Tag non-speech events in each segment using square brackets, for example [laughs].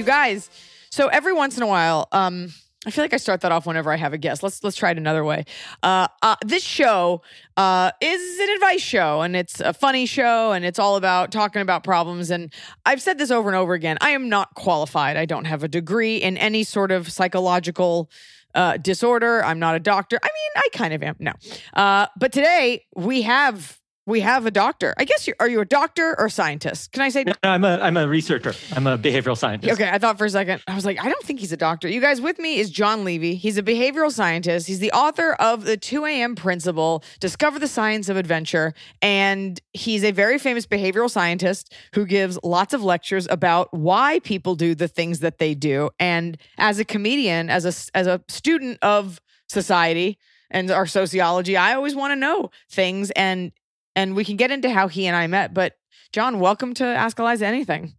You guys, so every once in a while, um, I feel like I start that off whenever I have a guest. Let's let's try it another way. Uh, uh, this show uh, is an advice show, and it's a funny show, and it's all about talking about problems. And I've said this over and over again. I am not qualified. I don't have a degree in any sort of psychological uh, disorder. I'm not a doctor. I mean, I kind of am. No, uh, but today we have we have a doctor. I guess you are you a doctor or a scientist? Can I say? No, I'm a I'm a researcher. I'm a behavioral scientist. Okay, I thought for a second I was like, I don't think he's a doctor. You guys with me is Jon Levy. He's a behavioral scientist. He's the author of the 2 a.m. Principle, Discover the Science of Adventure, and he's a very famous behavioral scientist who gives lots of lectures about why people do the things that they do. And as a comedian, as a as a student of society and our sociology, I always want to know things and and we can get into how he and I met. But John, welcome to Ask Eliza Anything.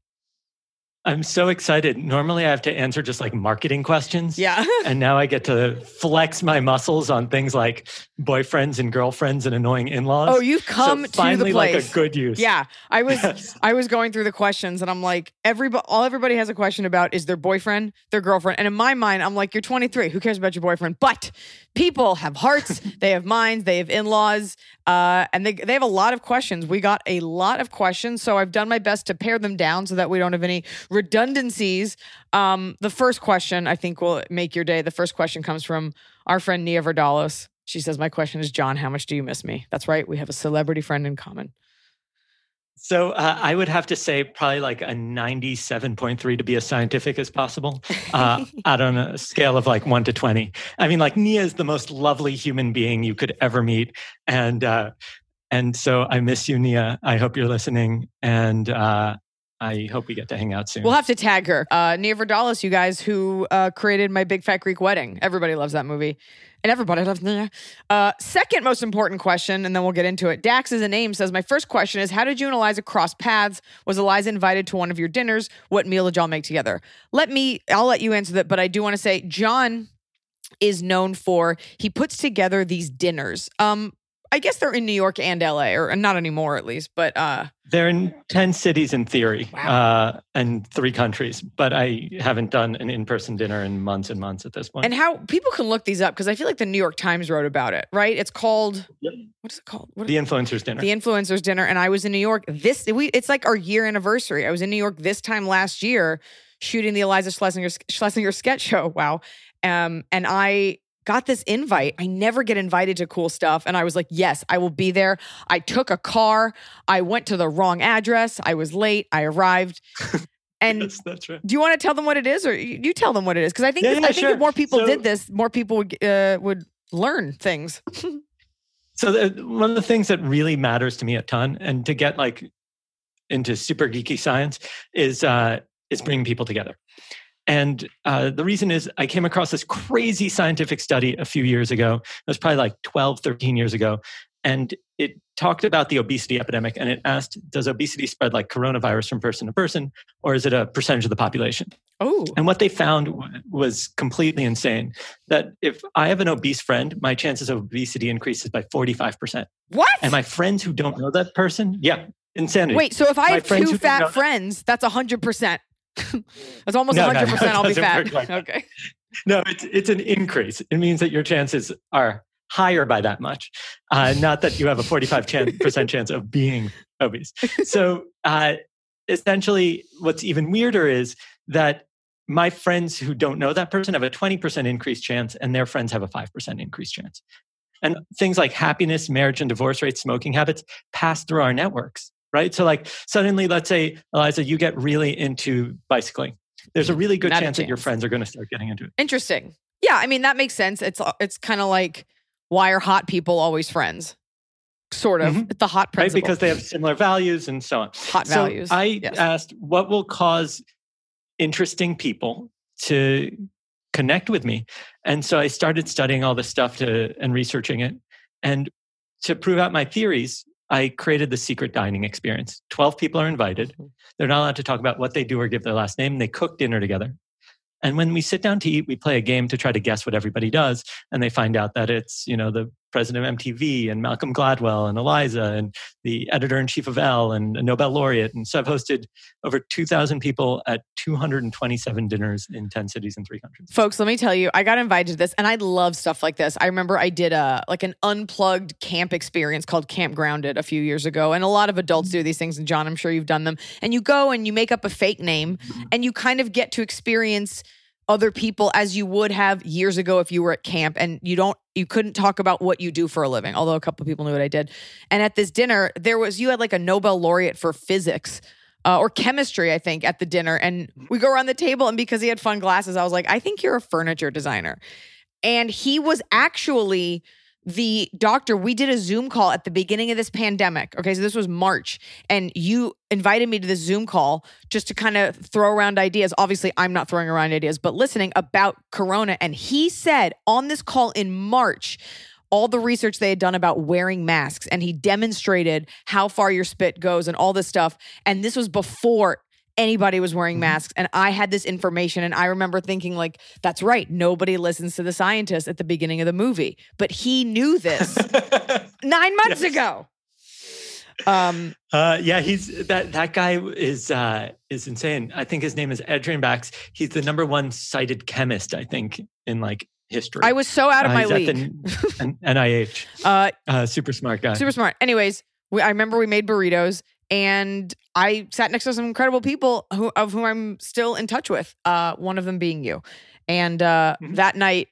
I'm so excited. Normally, I have to answer just like marketing questions. Yeah. [laughs] and now I get to flex my muscles on things like boyfriends and girlfriends and annoying in-laws. Oh, you've come so to finally the place. like a good use. Yeah, I was [laughs] Yes. I was going through the questions and I'm like, everybody, all everybody has a question about is their boyfriend, their girlfriend, and in my mind, I'm like, you're 23. Who cares about your boyfriend? But people have hearts, [laughs] they have minds, they have in-laws, uh, and they they have a lot of questions. We got a lot of questions, so I've done my best to pare them down so that we don't have any redundancies. Um, the first question I think will make your day. The first question comes from our friend Nia Vardalos. She says, "My question is, John, how much do you miss me?" That's right. We have a celebrity friend in common. So uh, I would have to say probably like a 97.3 to be as scientific as possible uh, [laughs] out on a scale of like one to 20. I mean, like Nia is the most lovely human being you could ever meet. And, uh, and so I miss you, Nia. I hope you're listening. And uh, I hope we get to hang out soon. We'll have to tag her. Uh, Nia Vardalos, you guys, who uh, created My Big Fat Greek Wedding. Everybody loves that movie. And everybody loves Nia. Uh, second most important question, and then we'll get into it. Dax is a name says, My first question is How did you and Eliza cross paths? Was Eliza invited to one of your dinners? What meal did y'all make together? Let me, I'll let you answer that, but I do want to say, John is known for, he puts together these dinners. Um, I guess they're in New York and LA, or not anymore at least, but uh, They're in 10 cities in theory uh, and three countries, but I haven't done an in person dinner in months and months at this point. And how people can look these up because I feel like the New York Times wrote about it, right? It's called what is it called? What the influencers dinner. the influencers dinner, and I was in New York. This we it's like our year anniversary. I was in New York this time last year shooting the Eliza Schlesinger Schlesinger sketch show. Wow, um, and I got this invite. I never get invited to cool stuff, and I was like, yes, I will be there. I took a car. I went to the wrong address. I was late. I arrived. [laughs] And Yes, that's right. do you want to tell them what it is, or you tell them what it is? Because I think Yeah, yeah, I think sure. if more people So- did this, more people would uh, would learn things. [laughs] So the, one of the things that really matters to me a ton, and to get like into super geeky science, is uh, is bringing people together. And uh, the reason is I came across this crazy scientific study a few years ago. It was probably like 12, 13 years ago. And it talked about the obesity epidemic and it asked, does obesity spread like coronavirus from person to person, or is it a percentage of the population? Oh, And what they found w- was completely insane that if I have an obese friend, my chances of obesity increases by 45%. what? And my friends who don't know that person, yeah, insanity. Wait, so if I My have two who don't know fat friends, that's 100%. [laughs] that's almost No, no, 100% no, it I'll be fat. like okay. No, it's it's an increase. It means that your chances are higher by that much. Uh, not that you have a 45 [laughs] percent chance of being obese. [laughs] So uh, essentially, what's even weirder is that my friends who don't know that person have a 20% increased chance, and their friends have a 5% increased chance. And things like happiness, marriage and divorce rates, smoking habits pass through our networks, right? So, like, suddenly, let's say, Eliza, you get really into bicycling. There's a really good Not a chance that your friends are going to start getting into it. Interesting. Yeah, I mean that makes sense. It's it's kind of like why are hot people always friends? Sort of. Mhm. The hot right? Because they have similar values and so on. hot So values. I Yes. asked what will cause interesting people to connect with me. And so I started studying all this stuff to and researching it. And to prove out my theories, I created the secret dining experience. 12 people are invited. Mm-hmm. They're not allowed to talk about what they do or give their last name. They cook dinner together. And when we sit down to eat, we play a game to try to guess what everybody does. And they find out that it's, you know, the president of MTV and Malcolm Gladwell and Eliza and the editor in chief of Elle and a Nobel laureate. And so I've hosted over 2,000 people at 227 dinners in 10 cities and three countries. Folks, let me tell you, I got invited to this and I love stuff like this. I remember I did a like an unplugged camp experience called Camp Grounded a few years ago. And a lot of adults do these things. And John, I'm sure you've done them. And you go and you make up a fake name mm-hmm. and you kind of get to experience other people as you would have years ago if you were at camp and you don't you couldn't talk about what you do for a living although a couple of people knew what i did. And at this dinner there was you had like a nobel laureate for physics uh, or chemistry i think at the dinner and we go around the table and because he had fun glasses i was like i think you're a furniture designer. And he was actually the doctor we did a zoom call at the beginning of this pandemic. Okay so this was march and you invited me to this zoom call just to kind of throw around ideas. Obviously i'm not throwing around ideas but listening about corona and he said on this call in march all the research they had done about wearing masks and he demonstrated how far your spit goes and all this stuff and this was before anybody was wearing masks and i had this information and i remember thinking like that's right nobody listens to the scientists at the beginning of the movie but he knew this [laughs] nine months Yes. ago um Uh, yeah, he's that that guy is uh, is insane. I think his name is Adriaan Bax. He's the number one cited chemist, I think, in like history. i was so out of Uh, my league the NIH. [laughs] uh Uh, super smart guy. super smart. Anyways, we, I remember we made burritos, and I sat next to some incredible people who of whom I'm still in touch with. Uh, one of them being you, and uh, Mhm. that night.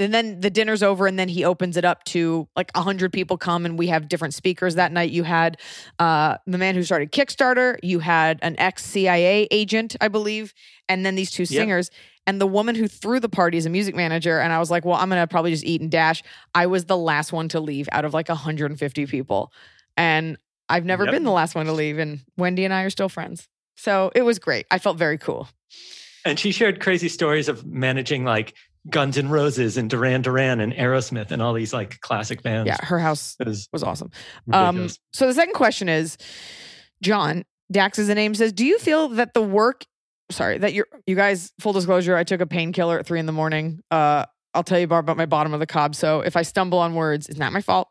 And then the dinner's over, and then he opens it up to like a hundred people come, and we have different speakers. That night, you had uh, the man who started Kickstarter, you had an ex CIA agent, I believe, and then these two Yep. singers. And the woman who threw the party is a music manager. And I was like, well, I'm going to probably just eat and dash. I was the last one to leave out of like 150 people. And I've never Yep. been the last one to leave. And Wendy and I are still friends. So it was great. I felt very cool. And she shared crazy stories of managing like Guns N' Roses and Duran Duran and Aerosmith and all these like classic bands. Yeah, her house It was was awesome. Um, so the second question is, John Dax is the name says, do you feel that the work? Sorry, that you're you guys. Full disclosure, I took a painkiller at three in the morning. Uh, I'll tell you about my bottom of the cob. So if I stumble on words, it's not my fault.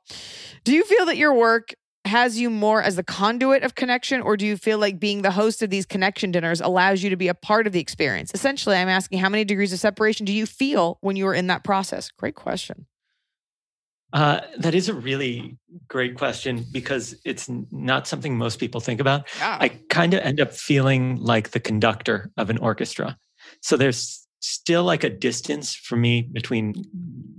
Do you feel that your work has you more as the conduit of connection, or do you feel like being the host of these connection dinners allows you to be a part of the experience? Essentially, I'm asking how many degrees of separation do you feel when you are in that process? Great question. Uh, that is a really great question because it's not something most people think about. Yeah. I kind of end up feeling like the conductor of an orchestra. So there's still like a distance for me between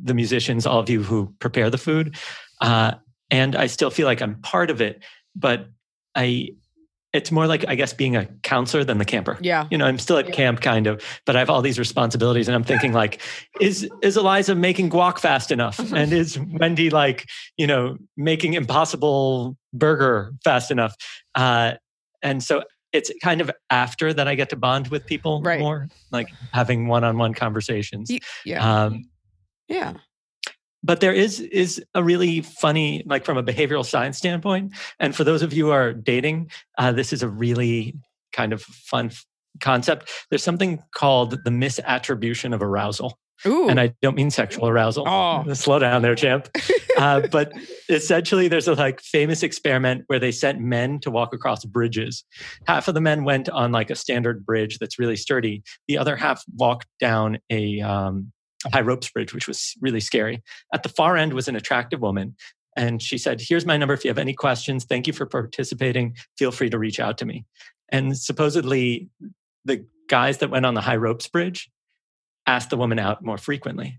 the musicians, all of you who prepare the food. Uh, and I still feel like I'm part of it, but I, it's more like, I guess, being a counselor than the camper. yeah. You know, I'm still at camp kind of, but I have all these responsibilities and I'm thinking like, [laughs] is is Eliza making guac fast enough? And is Wendy like, you know, making impossible burger fast enough? Uh, and so it's kind of after that I get to bond with people Right. more, like having one-on-one conversations. Yeah. Um, yeah. But there is is a really funny like from a behavioral science standpoint and for those of you who are dating uh, this is a really kind of fun f- concept there's something called the misattribution of arousal Ooh. And I don't mean sexual arousal. Oh. [laughs] Slow down there, champ. [laughs] uh, but essentially, there's a like famous experiment where they sent men to walk across bridges. Half of the men went on like a standard bridge that's really sturdy. The other half walked down a, um, a high ropes bridge, which was really scary. At the far end was an attractive woman. And she said, Here's my number if you have any questions. Thank you for participating. Feel free to reach out to me. And supposedly, the guys that went on the high ropes bridge asked the woman out more frequently.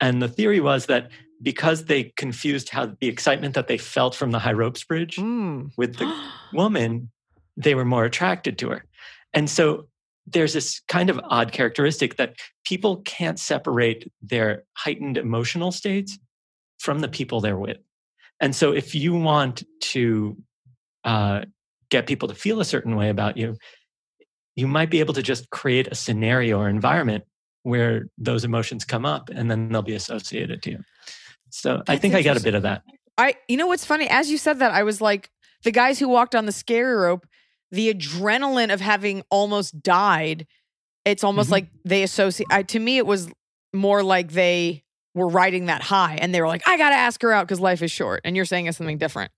And the theory was that because they confused how the excitement that they felt from the high ropes bridge Mm. with the [gasps] woman, they were more attracted to her. And so there's this kind of odd characteristic that people can't separate their heightened emotional states from the people they're with. And so if you want to uh, get people to feel a certain way about you, you might be able to just create a scenario or environment where those emotions come up and then they'll be associated to you. So I think I got a bit of that. I you know what's funny? As you said that, I was like, the guys who walked on the scary rope, the adrenaline of having almost died, it's almost Mhm. like they associate I, to me it was more like they were riding that high and they were like, I gotta ask her out because life is short. And you're saying it's something different.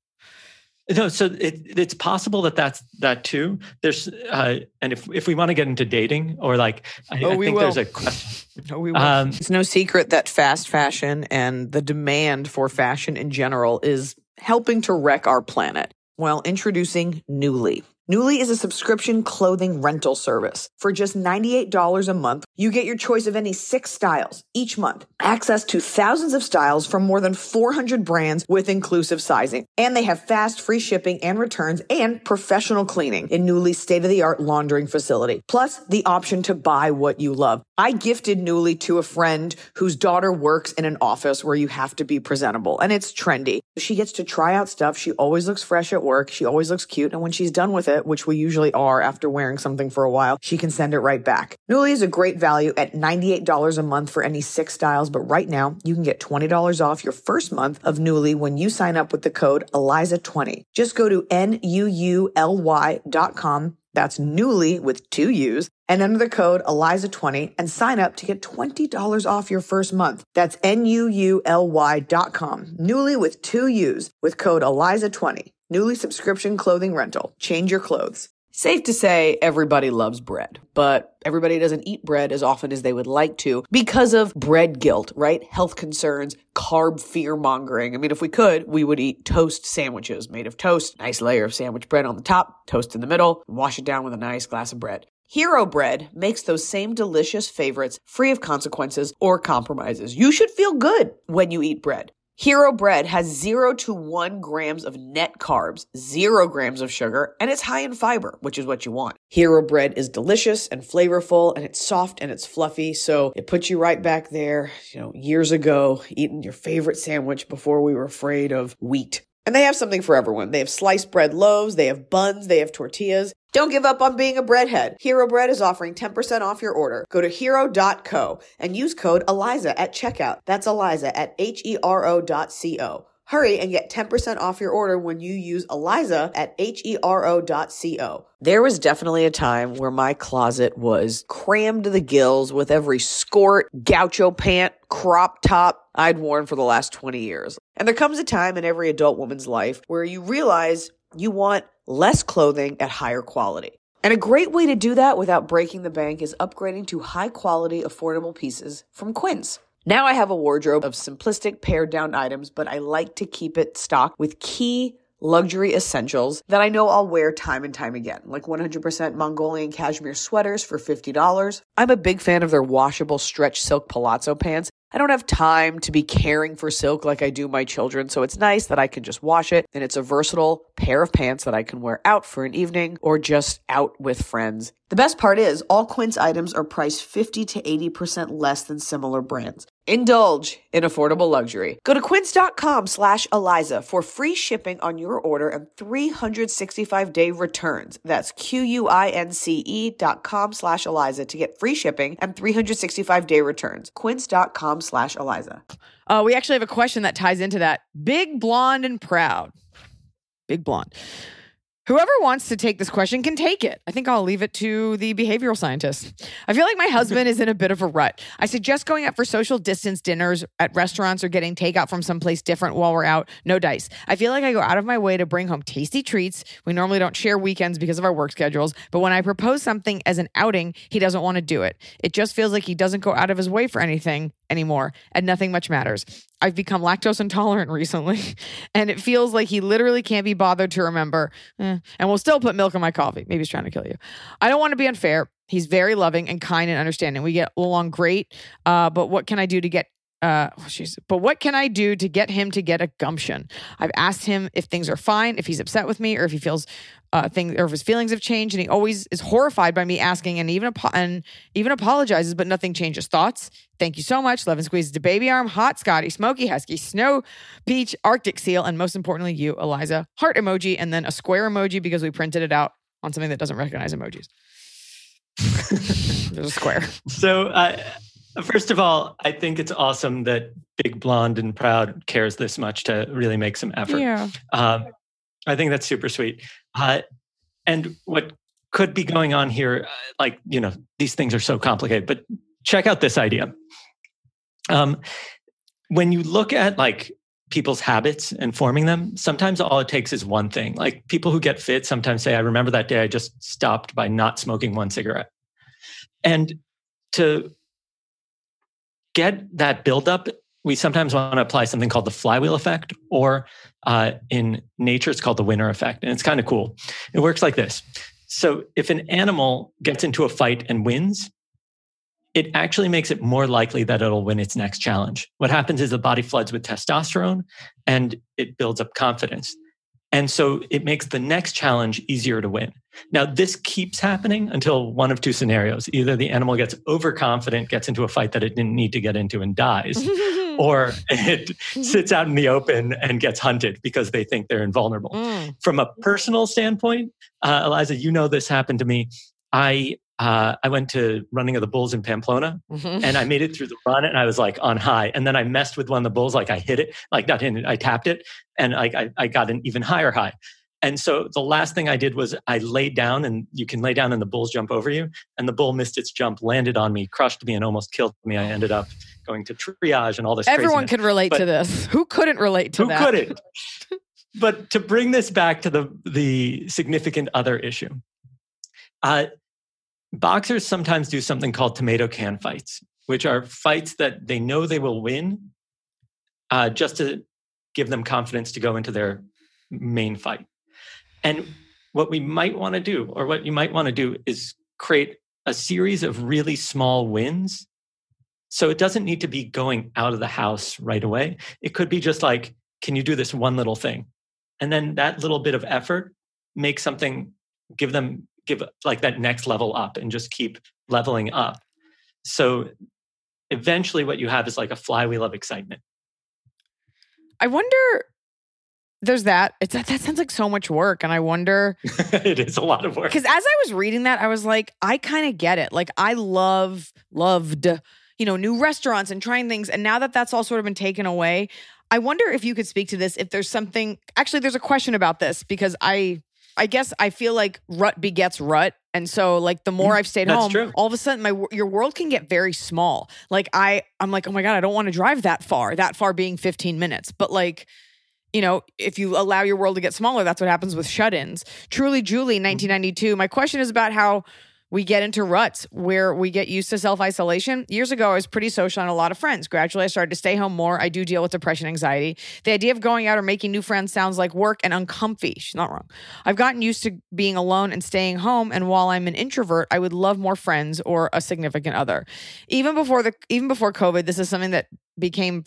No, so it, it's possible that that's that too. There's, uh, and if if we want to get into dating or like, I, Oh, I we think there's will. a question. [laughs] No, we will. Um, It's no secret that fast fashion and the demand for fashion in general is helping to wreck our planet. while introducing Nuuly. Nuuly is a subscription clothing rental service. For just $98 a month, you get your choice of any six styles each month, access to thousands of styles from more than 400 brands with inclusive sizing. And they have fast, free shipping and returns and professional cleaning in Nuuly's state of the art laundering facility. Plus, the option to buy what you love. I gifted Nuuly to a friend whose daughter works in an office where you have to be presentable and it's trendy. She gets to try out stuff. She always looks fresh at work. She always looks cute. And when she's done with it, which we usually are after wearing something for a while, she can send it right back. Nuuly is a great value at $98 a month for any six styles. But right now you can get $20 off your first month of Nuuly when you sign up with the code ELIZA20. Just go to N-U-U-L-Y dot com that's Nuuly with two U's and enter the code ELIZA20 and sign up to get $20 off your first month. That's N-U-U-L-Y dot com. Nuuly with two U's with code ELIZA20. Nuuly subscription clothing rental. Change your clothes. Safe to say everybody loves bread, but everybody doesn't eat bread as often as they would like to because of bread guilt, right? Health concerns, carb fear mongering. I mean, if we could, we would eat toast sandwiches made of toast, nice layer of sandwich bread on the top, toast in the middle, and wash it down with a nice glass of bread. Hero Bread makes those same delicious favorites free of consequences or compromises. You should feel good when you eat bread. Hero Bread has 0 to 1 grams of net carbs, 0 grams of sugar, and it's high in fiber, which is what you want. Hero Bread is delicious and flavorful, and it's soft and it's fluffy, so it puts you right back there, you know, years ago, eating your favorite sandwich before we were afraid of wheat. And they have something for everyone. They have sliced bread loaves, they have buns, they have tortillas. Don't give up on being a breadhead. Hero Bread is offering 10% off your order. Go to hero.co and use code ELIZA at checkout. That's ELIZA at H E R O dot C O. Hurry and get 10% off your order when you use ELIZA at H E R O dot C O. There was definitely a time where my closet was crammed to the gills with every skirt, gaucho pant, crop top I'd worn for the last 20 years. And there comes a time in every adult woman's life where you realize you want less clothing at higher quality. And a great way to do that without breaking the bank is upgrading to high quality, affordable pieces from Quince. Now I have a wardrobe of simplistic pared down items, but I like to keep it stocked with key luxury essentials that I know I'll wear time and time again, like 100% Mongolian cashmere sweaters for $50. I'm a big fan of their washable stretch silk palazzo pants. I don't have time to be caring for silk like I do my children, so it's nice that I can just wash it and it's a versatile pair of pants that I can wear out for an evening or just out with friends. The best part is all Quince items are priced 50 to 80% less than similar brands. Indulge in affordable luxury. Go to quince.com slash Eliza for free shipping on your order and 365 day returns. That's q-u-i-n-c-e dot com slash Eliza to get free shipping and 365 day returns. Quince.com slash Eliza. Uh, we actually have a question that ties into that. Big blonde and proud. Big blonde. Whoever wants to take this question can take it. I think I'll leave it to the behavioral scientist. I feel like my husband is in a bit of a rut. I suggest going out for social distance dinners at restaurants or getting takeout from someplace different while we're out. No dice. I feel like I go out of my way to bring home tasty treats. We normally don't share weekends because of our work schedules, but when I propose something as an outing, he doesn't want to do it. It just feels like he doesn't go out of his way for anything anymore and nothing much matters. I've become lactose intolerant [laughs] recently and it feels like he literally can't be bothered to remember eh, and will still put milk in my coffee. Maybe he's trying to kill you. I don't want to be unfair. He's very loving and kind and understanding. We get along great. Uh, but what can I do to get uh, jeez. But what can I do to get him to get a gumption? I've asked him if things are fine, if he's upset with me, or if he feels uh, things, or if his feelings have changed, and he always is horrified by me asking, and even apo- and even apologizes, but nothing changes. Thoughts? Thank you so much. Love and squeezes to baby arm, hot Scotty, smoky husky, snow peach, Arctic seal, and most importantly, you, Eliza, heart emoji, and then a square emoji because we printed it out on something that doesn't recognize emojis. [laughs] There's a square. So, uh, first of all, I think it's awesome that Big Blonde and Proud cares this much to really make some effort. Yeah. Um, I think that's super sweet. Uh, and what could be going on here, uh, like, you know, these things are so complicated, but check out this idea. Um, when you look at like people's habits and forming them, sometimes all it takes is one thing. Like people who get fit sometimes say, I remember that day I just stopped by not smoking one cigarette. And to get that buildup, we sometimes want to apply something called the flywheel effect, or uh, in nature, it's called the winner effect. And it's kind of cool. It works like this. So if an animal gets into a fight and wins, it actually makes it more likely that it'll win its next challenge. What happens is the body floods with testosterone and it builds up confidence. And so it makes the next challenge easier to win. Now, this keeps happening until one of two scenarios. Either the animal gets overconfident, gets into a fight that it didn't need to get into and dies, [laughs] or it sits out in the open and gets hunted because they think they're invulnerable. Mm. From a personal standpoint, uh, Eliza, you know this happened to me. I uh, I went to running of the bulls in Pamplona Mhm. and I made it through the run and I was like on high. And then I messed with one of the bulls, like I hit it, like not hit it, I tapped it and like I, I got an even higher high. And so the last thing I did was I laid down and you can lay down and the bulls jump over you. And the bull missed its jump, landed on me, crushed me, and almost killed me. I ended up going to triage and all this. Everyone craziness. can relate to this. Who couldn't relate to Who that? Who couldn't? [laughs] but to bring this back to the the significant other issue, uh, boxers sometimes do something called tomato can fights, which are fights that they know they will win, uh, just to give them confidence to go into their main fight. And what we might want to do, or what you might want to do, is create a series of really small wins. So it doesn't need to be going out of the house right away. It could be just like, can you do this one little thing? And then that little bit of effort make something, give them, give like that next level up and just keep leveling up. So eventually what you have is like a flywheel of excitement. I wonder. There's that. It's that, that sounds like so much work, and I wonder [laughs] it is a lot of work. because as I was reading that, I was like, I kind of get it. Like I love loved, you know, new restaurants and trying things, and now that that's all sort of been taken away, I wonder if you could speak to this. If there's something, actually, there's a question about this because I, I guess I feel like rut begets rut, and so like the more mm-hmm. I've stayed that's home, true. all of a sudden my your world can get very small. Like I, I'm like, oh my god, I don't want to drive that far. That far being 15 minutes, but like you know, if you allow your world to get smaller, that's what happens with shut ins. Truly, Julie, mm-hmm. 1992. My question is about how we get into ruts where we get used to self isolation. Years ago, I was pretty social and a lot of friends. Gradually, I started to stay home more. I do deal with depression, anxiety. The idea of going out or making new friends sounds like work and uncomfy. She's not wrong. I've gotten used to being alone and staying home. And while I'm an introvert, I would love more friends or a significant other. Even before the even before COVID, this is something that became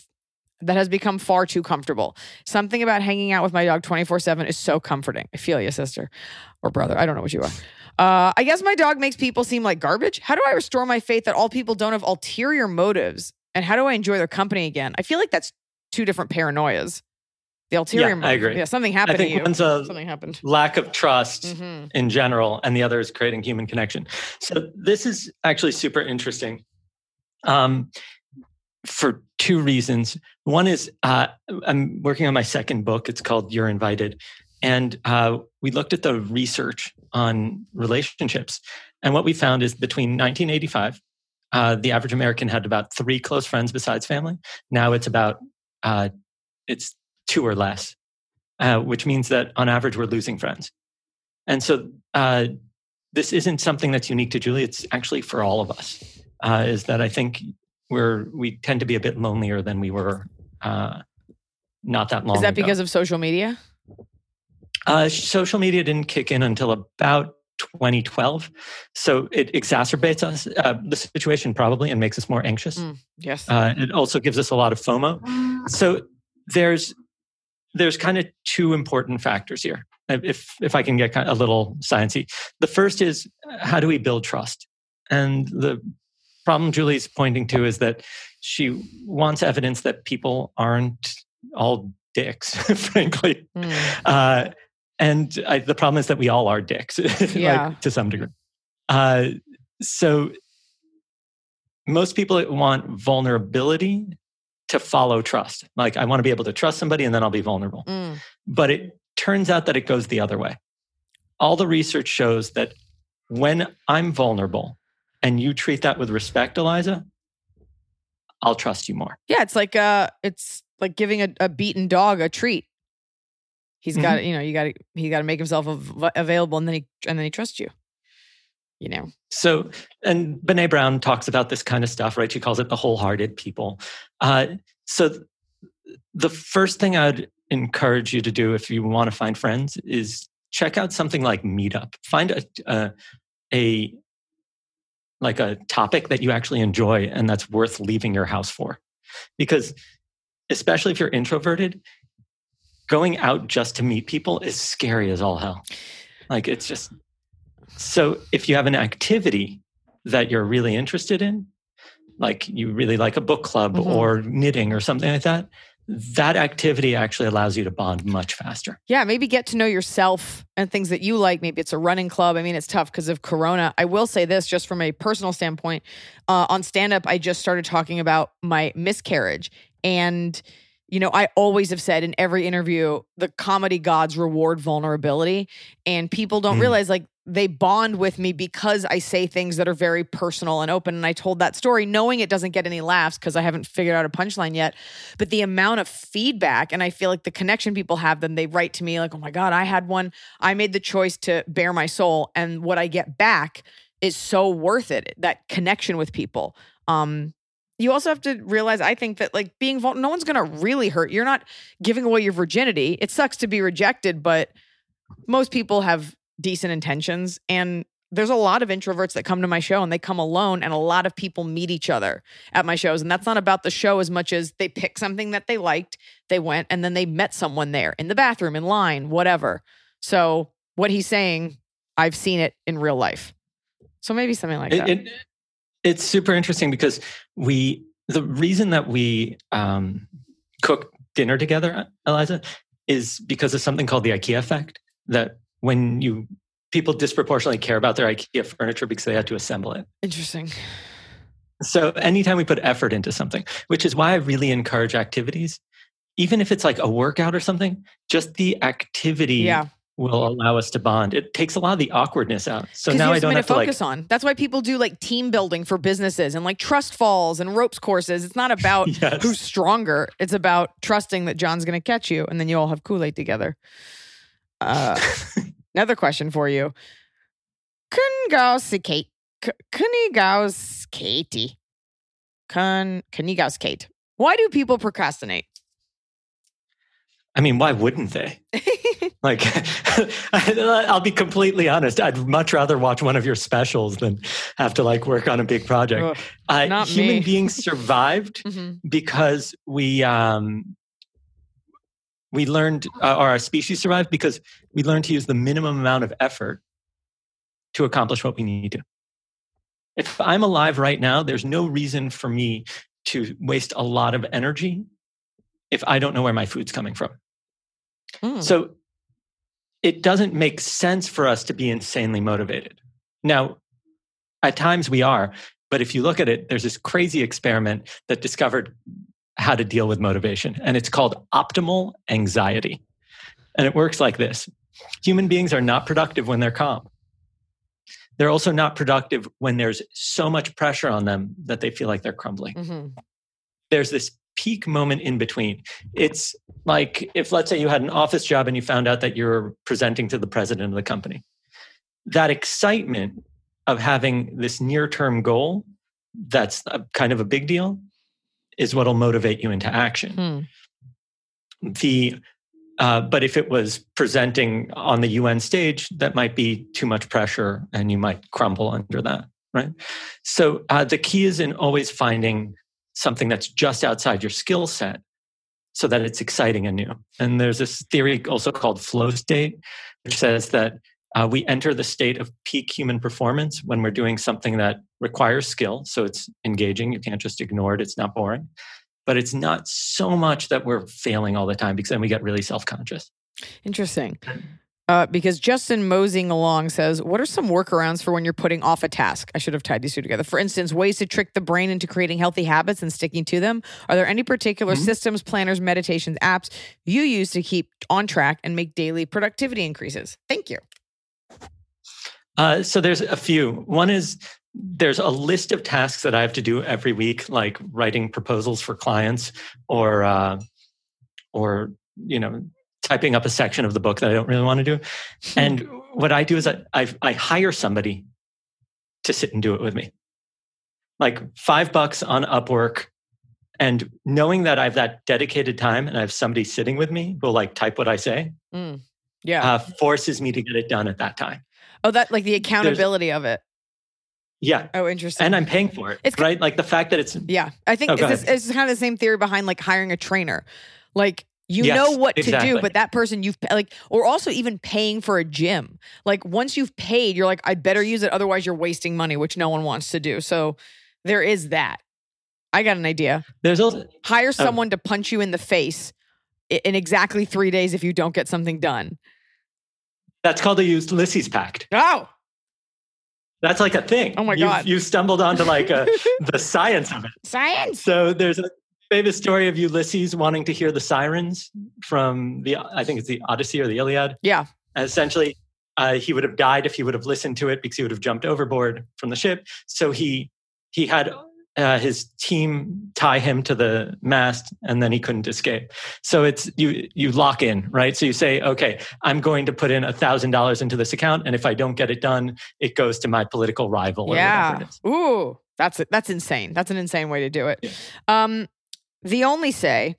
that has become far too comfortable. Something about hanging out with my dog 24 7 is so comforting. I feel you, sister or brother. I don't know what you are. Uh, I guess my dog makes people seem like garbage. How do I restore my faith that all people don't have ulterior motives? And how do I enjoy their company again? I feel like that's two different paranoias. The ulterior Yeah, I agree. Yeah, something I happened to think you. one's a Something happened. lack of trust Mhm. in general, and the other is creating human connection. So this is actually super interesting. Um, for two reasons. One is uh, I'm working on my second book. It's called You're Invited. And uh, we looked at the research on relationships. And what we found is between 1985, uh, the average American had about three close friends besides family. Now it's about uh, it's two or less, uh, which means that on average we're losing friends. And so uh, this isn't something that's unique to Julie. It's actually for all of us. Uh, is that I think we're we tend to be a bit lonelier than we were uh, not that long. Is that ago. because of social media? Uh, social media didn't kick in until about 2012, so it exacerbates us uh, the situation probably and makes us more anxious. Mm, yes. Uh, it also gives us a lot of FOMO. So there's there's kind of two important factors here. If if I can get kind of a little sciencey, the first is how do we build trust? And the problem Julie's pointing to is that she wants evidence that people aren't all dicks, [laughs] frankly. Mm. Uh, and I, the problem is that we all are dicks, [laughs] Yeah. like, to some degree. Uh, so most people want vulnerability to follow trust. Like I want to be able to trust somebody, and then I'll be vulnerable. Mm. But it turns out that it goes the other way. All the research shows that when I'm vulnerable and you treat that with respect, Eliza, I'll trust you more. Yeah, it's like uh it's like giving a, a beaten dog a treat. He's Mm-hmm. got you know, you got to he got to make himself av- available and then he and then he trusts you. You know. So, and Brene Brown talks about this kind of stuff, right? She calls it the wholehearted people. Uh, so, th- the first thing I'd encourage you to do if you want to find friends is check out something like Meetup. Find a, a, a like a topic that you actually enjoy and that's worth leaving your house for, because especially if you're introverted, going out just to meet people is scary as all hell. Like it's just so if you have an activity that you're really interested in, like you really like a book club Mhm. or knitting or something like that, that activity actually allows you to bond much faster. Yeah, maybe get to know yourself and things that you like. Maybe it's a running club. I mean, it's tough because of Corona. I will say this just from a personal standpoint. Uh, on stand up, I just started talking about my miscarriage. And, you know, I always have said in every interview, the comedy gods reward vulnerability. And people don't Mm. realize, like, they bond with me because I say things that are very personal and open. And I told that story knowing it doesn't get any laughs because I haven't figured out a punchline yet. But the amount of feedback and I feel like the connection people have, then they write to me like, oh my God, I had one. I made the choice to bare my soul. And what I get back is so worth it. That connection with people. Um, you also have to realize, I think that like being vulnerable, no one's gonna really hurt. You're not giving away your virginity. It sucks to be rejected, but most people have decent intentions. And there's a lot of introverts that come to my show and they come alone, and a lot of people meet each other at my shows. And that's not about the show as much as they pick something that they liked, they went, and then they met someone there in the bathroom, in line, whatever. So, what he's saying, I've seen it in real life. So, maybe something like that. It's super interesting because we, the reason that we um, cook dinner together, Eliza, is because of something called the IKEA effect. That when you people disproportionately care about their IKEA furniture because they had to assemble it. Interesting. So anytime we put effort into something, which is why I really encourage activities, even if it's like a workout or something, just the activity Yeah. Will allow us to bond. It takes a lot of the awkwardness out. So now I don't have to to like focus on. That's why people do like team building for businesses and like trust falls and ropes courses. It's not about [laughs] Yes. who's stronger. It's about trusting that John's going to catch you, and then you all have Kool Aid together. Uh, [laughs] another question for you: Kungaus Kate, Kunigaus Katie, Kun Kunigaus Kate. Why do people procrastinate? I mean, why wouldn't they? [laughs] [laughs] Like, [laughs] I'll be completely honest. I'd much rather watch one of your specials than have to like work on a big project. Uh, not human me. [laughs] beings survived mhm. because we um, we learned, uh, or our species survived because we learned to use the minimum amount of effort to accomplish what we need to. If I'm alive right now, there's no reason for me to waste a lot of energy if I don't know where my food's coming from. Mm. So it doesn't make sense for us to be insanely motivated. Now, at times we are, but if you look at it, there's this crazy experiment that discovered how to deal with motivation, and it's called optimal anxiety. And it works like this human beings are not productive when they're calm. They're also not productive when there's so much pressure on them that they feel like they're crumbling. Mhm. There's this peak moment in between. It's like if, let's say, you had an office job and you found out that you're presenting to the president of the company. That excitement of having this near term goal that's a, kind of a big deal is what'll motivate you into action. Hmm. The uh, but if it was presenting on the UN stage, that might be too much pressure and you might crumble under that, right? So uh, the key is in always finding something that's just outside your skill set so that it's exciting and new. And there's this theory also called flow state, which says that uh, we enter the state of peak human performance when we're doing something that requires skill. So it's engaging. You can't just ignore it, it's not boring. But it's not so much that we're failing all the time because then we get really self conscious. Interesting. Uh, because Justin moseying along says, What are some workarounds for when you're putting off a task? I should have tied these two together. For instance, ways to trick the brain into creating healthy habits and sticking to them. Are there any particular Mhm. systems, planners, meditations, apps you use to keep on track and make daily productivity increases? Thank you. Uh, so there's a few. One is there's a list of tasks that I have to do every week, like writing proposals for clients or uh, or you know typing up a section of the book that I don't really want to do. And what I do is I, I I hire somebody to sit and do it with me, like five bucks on Upwork. And knowing that I have that dedicated time and I have somebody sitting with me who'll like type what I say, Mm. Yeah. uh, forces me to get it done at that time. oh, that like the accountability of it. Yeah, Oh, interesting. and I'm paying for it, It's- right? Like the fact that it's Yeah, I think Oh, it's, it's kind of the same theory behind like hiring a trainer. Like you Yes, know what to do, but that person you've like, or also even paying for a gym. Like once you've paid, you're like, I'd better use it, otherwise you're wasting money, which no one wants to do. So there is that. I got an idea. there's also Hire oh. someone to punch you in the face in exactly three days if you don't get something done. that's called a Ulysses Pact. Oh, That's like a thing. Oh my You've- God. you stumbled onto like a, [laughs] the science of it. science. So there's a famous story of Ulysses wanting to hear the sirens from the I think it's the Odyssey or the Iliad. Yeah. Essentially, uh, he would have died if he would have listened to it because he would have jumped overboard from the ship. So he he had uh, his team tie him to the mast, and then he couldn't escape. So it's you you lock in, right? So you say, okay, I'm going to put in a thousand dollars into this account, and if I don't get it done, it goes to my political rival. Or whatever Yeah. it is. Ooh, that's it. That's insane. That's an insane way to do it. Yeah. Um, the only say,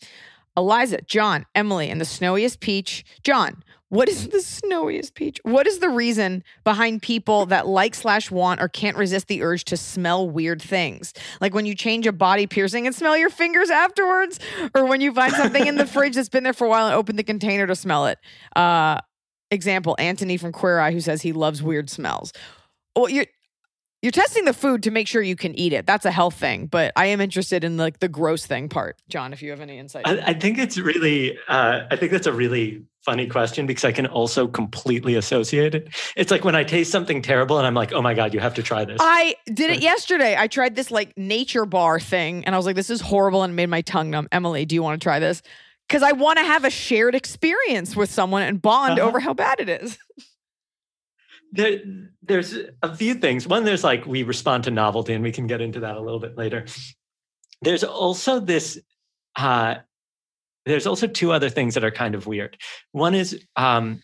Eliza, John, Emily, and the snowiest peach. John, what is the snowiest peach? What is the reason behind people that like slash want or can't resist the urge to smell weird things? Like when you change a body piercing and smell your fingers afterwards, or when you find something in the [laughs] fridge that's been there for a while and open the container to smell it. Uh, example, Antoni from Queer Eye who says he loves weird smells. Well, you're you're testing the food to make sure you can eat it. That's a health thing, but I am interested in like the gross thing part. John, if you have any insight. I, I think it's really, uh, I think that's a really funny question because I can also completely associate it. It's like when I taste something terrible and I'm like, oh my God, you have to try this. I did it yesterday. I tried this like nature bar thing and I was like, this is horrible and made my tongue numb. Emily, do you want to try this? Because I want to have a shared experience with someone and bond Uh-huh. over how bad it is. [laughs] there, there's a few things. One, there's like we respond to novelty, and we can get into that a little bit later. There's also this. Uh, there's also two other things that are kind of weird. One is, um,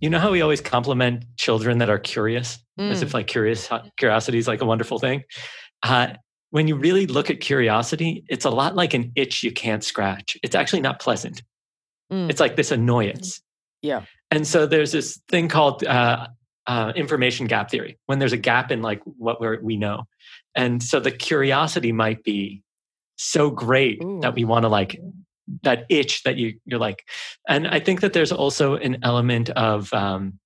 you know how we always compliment children that are curious, as Mm. if like curious curiosity is like a wonderful thing. Uh, when you really look at curiosity, it's a lot like an itch you can't scratch. It's actually not pleasant. Mm. It's like this annoyance. Yeah. And so there's this thing called uh, uh, information gap theory when there's a gap in like what we're, we know. And so the curiosity might be so great Ooh. that we want to like that itch that you you're like. And I think that there's also an element of um,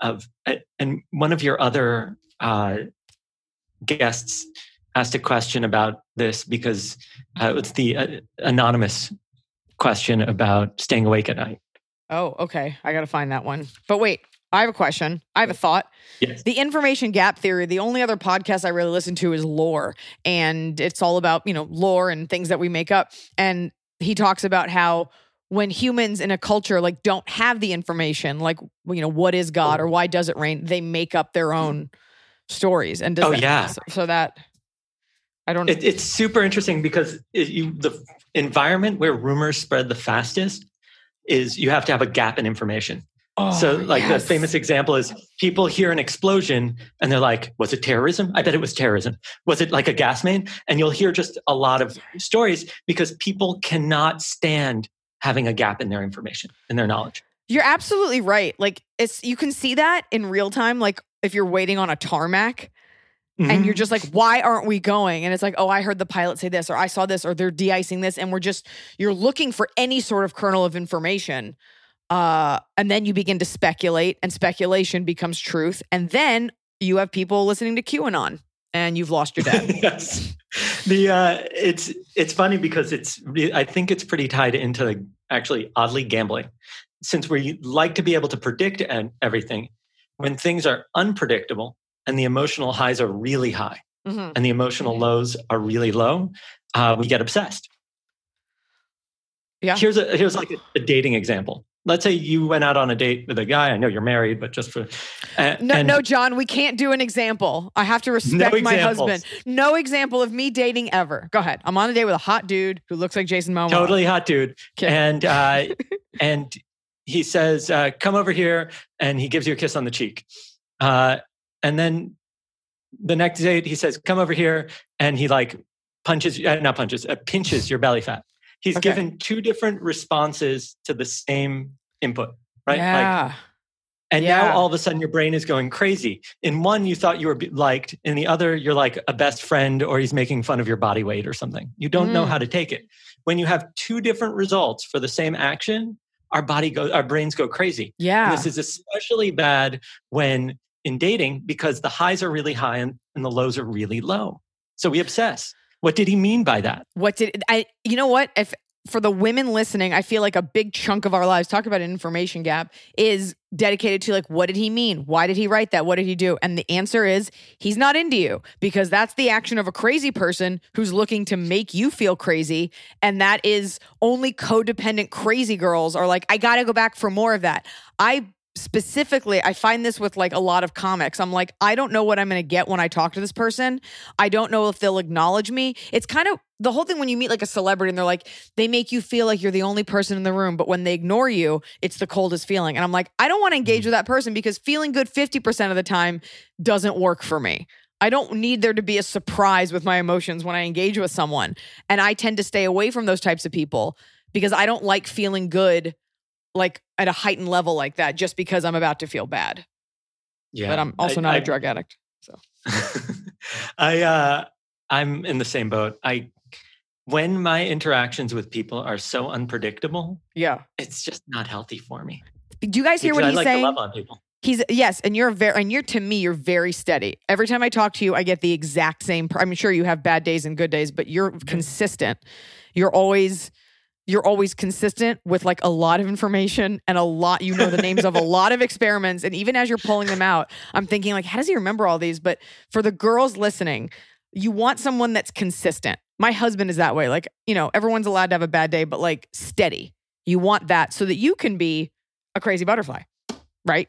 of and one of your other uh, guests asked a question about this because uh, it's the uh, anonymous question about staying awake at night. Oh, okay. I got to find that one. But wait, I have a question. I have a thought. Yes. The information gap theory, the only other podcast I really listen to is lore. And it's all about, you know, lore and things that we make up. And he talks about how when humans in a culture like don't have the information, like you know, what is God or why does it rain? They make up their hmm. own stories. And does Oh, that- yeah. so, so that I don't. It, it's super interesting because it, you, the environment where rumors spread the fastest is you have to have a gap in information. Oh, so, like yes. the famous example is people hear an explosion and they're like, "Was it terrorism? I bet it was terrorism. Was it like a gas main?" And you'll hear just a lot of stories because people cannot stand having a gap in their information in their knowledge. You're absolutely right. Like it's you can see that in real time. Like if you're waiting on a tarmac and Mhm. you're just like, why aren't we going? And it's like, oh, I heard the pilot say this, or I saw this, or they're de-icing this, and we're just you're looking for any sort of kernel of information. Uh, and then you begin to speculate, and speculation becomes truth. And then you have people listening to QAnon, and you've lost your dad. [laughs] yes. The uh, it's it's funny because it's I think it's pretty tied into actually oddly gambling, since we like to be able to predict and everything. When things are unpredictable and the emotional highs are really high Mhm. and the emotional lows are really low, uh, we get obsessed. Yeah. Here's a here's like a, a dating example. Let's say you went out on a date with a guy. I know you're married, but just for uh, No, no, Jon, we can't do an example. I have to respect my husband. No example of me dating ever. Go ahead. I'm on a date with a hot dude who looks like Jason Momoa. totally hot dude Okay. and uh [laughs] and he says uh come over here and he gives you a kiss on the cheek uh and then the next date he says come over here and he like punches uh, not punches uh, pinches your belly fat he's Okay. given two different responses to the same input right like Yeah. and Yeah. now all of a sudden your brain is going crazy. In one, you thought you were liked. In the other, you're like a best friend or he's making fun of your body weight or something. You don't know Mm. how to take it. When you have two different results for the same action, our body goes, our brains go crazy. yeah. And this is especially bad when in dating because the highs are really high and, and the lows are really low. So we obsess. What did he mean by that? What did I? You know what? If for the women listening, I feel like a big chunk of our lives, talk about an information gap, is dedicated to like, what did he mean? Why did he write that? What did he do? And the answer is he's not into you because that's the action of a crazy person who's looking to make you feel crazy. And that is only codependent crazy girls are like, I got to go back for more of that. I specifically i find this with like a lot of comics. I'm like i don't know what i'm going to get when i talk to this person. I don't know if they'll acknowledge me. It's kind of the whole thing when you meet like a celebrity and they're like they make you feel like you're the only person in the room but when they ignore you it's the coldest feeling. And i'm like i don't want to engage mm. with that person because feeling good 50% of the time doesn't work for me. I don't need there to be a surprise with my emotions when I engage with someone. And I tend to stay away from those types of people because I don't like feeling good like at a heightened level like that just because I'm about to feel bad. Yeah. But I'm also I- not a I- drug addict. So [laughs] I uh I'm in the same boat. I when my interactions with people are so unpredictable, Yeah. it's just not healthy for me. Do you guys hear Because what I he's like saying? to love on people. He's yes, and you're very and you're to me you're very steady. Every time I talk to you, I get the exact same. I'm sure you have bad days and good days, but you're consistent. You're always you're always consistent with like a lot of information and a lot you know the names of a [laughs] lot of experiments and even as you're pulling them out, I'm thinking like how does he remember all these? But for the girls listening, you want someone that's consistent. My husband is that way. Like, you know, everyone's allowed to have a bad day, but like steady. You want that so that you can be a crazy butterfly, right?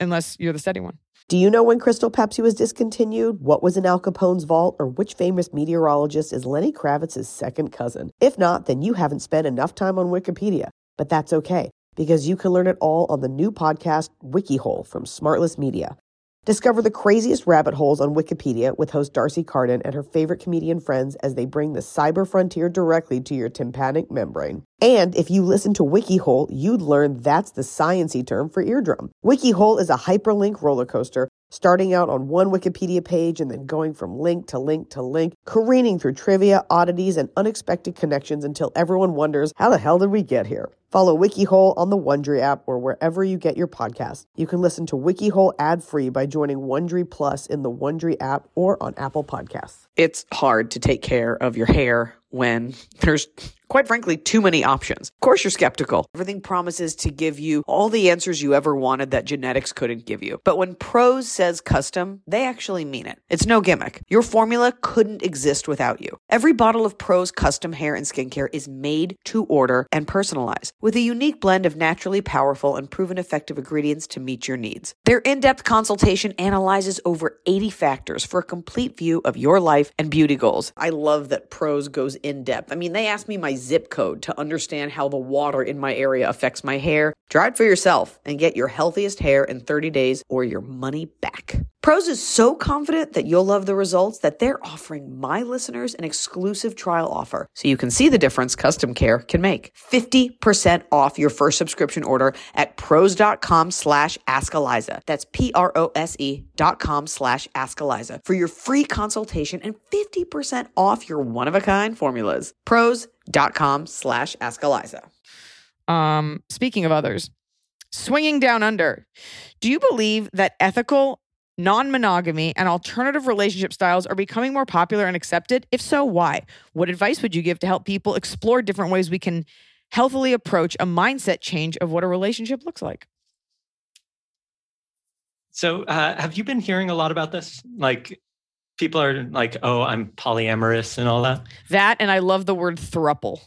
Unless you're the steady one. Do you know when Crystal Pepsi was discontinued? What was in Al Capone's vault? Or which famous meteorologist is Lenny Kravitz's second cousin? If not, then you haven't spent enough time on Wikipedia. But that's okay, because you can learn it all on the new podcast, WikiHole, from Smartless Media. Discover the craziest rabbit holes on Wikipedia with host D'Arcy Carden and her favorite comedian friends as they bring the cyber frontier directly to your tympanic membrane. And if you listen to WikiHole, you'd learn that's the sciency term for eardrum. WikiHole is a hyperlink roller coaster, starting out on one Wikipedia page and then going from link to link to link, careening through trivia, oddities, and unexpected connections until everyone wonders, how the hell did we get here? Follow WikiHole on the Wondery app or wherever you get your podcasts. You can listen to WikiHole ad-free by joining Wondery Plus in the Wondery app or on Apple Podcasts. It's hard to take care of your hair when there's quite frankly too many options. Of course, you're skeptical. Everything promises to give you all the answers you ever wanted that genetics couldn't give you. But when Prose says custom, they actually mean it. It's no gimmick. Your formula couldn't exist without you. Every bottle of Prose custom hair and skincare is made to order and personalized with a unique blend of naturally powerful and proven effective ingredients to meet your needs. Their in depth consultation analyzes over 80 factors for a complete view of your life and beauty goals. I love that Prose goes in depth. I mean, they asked me my zip code to understand how the water in my area affects my hair. Try it for yourself and get your healthiest hair in 30 days or your money back. Prose is so confident that you'll love the results that they're offering my listeners an exclusive trial offer so you can see the difference custom care can make. 50% off your first subscription order at prose.com slash askeliza. That's P-R-O-S-E dot com slash askeliza for your free consultation and 50% off your one-of-a-kind formulas. Prose.com slash askeliza. Um, speaking of others, swinging down under. Do you believe that ethical, non monogamy, and alternative relationship styles are becoming more popular and accepted? If so, why? What advice would you give to help people explore different ways we can healthily approach a mindset change of what a relationship looks like? So, uh, have you been hearing a lot about this? Like, people are like, "Oh, I'm polyamorous" and all that. That, and I love the word thruple.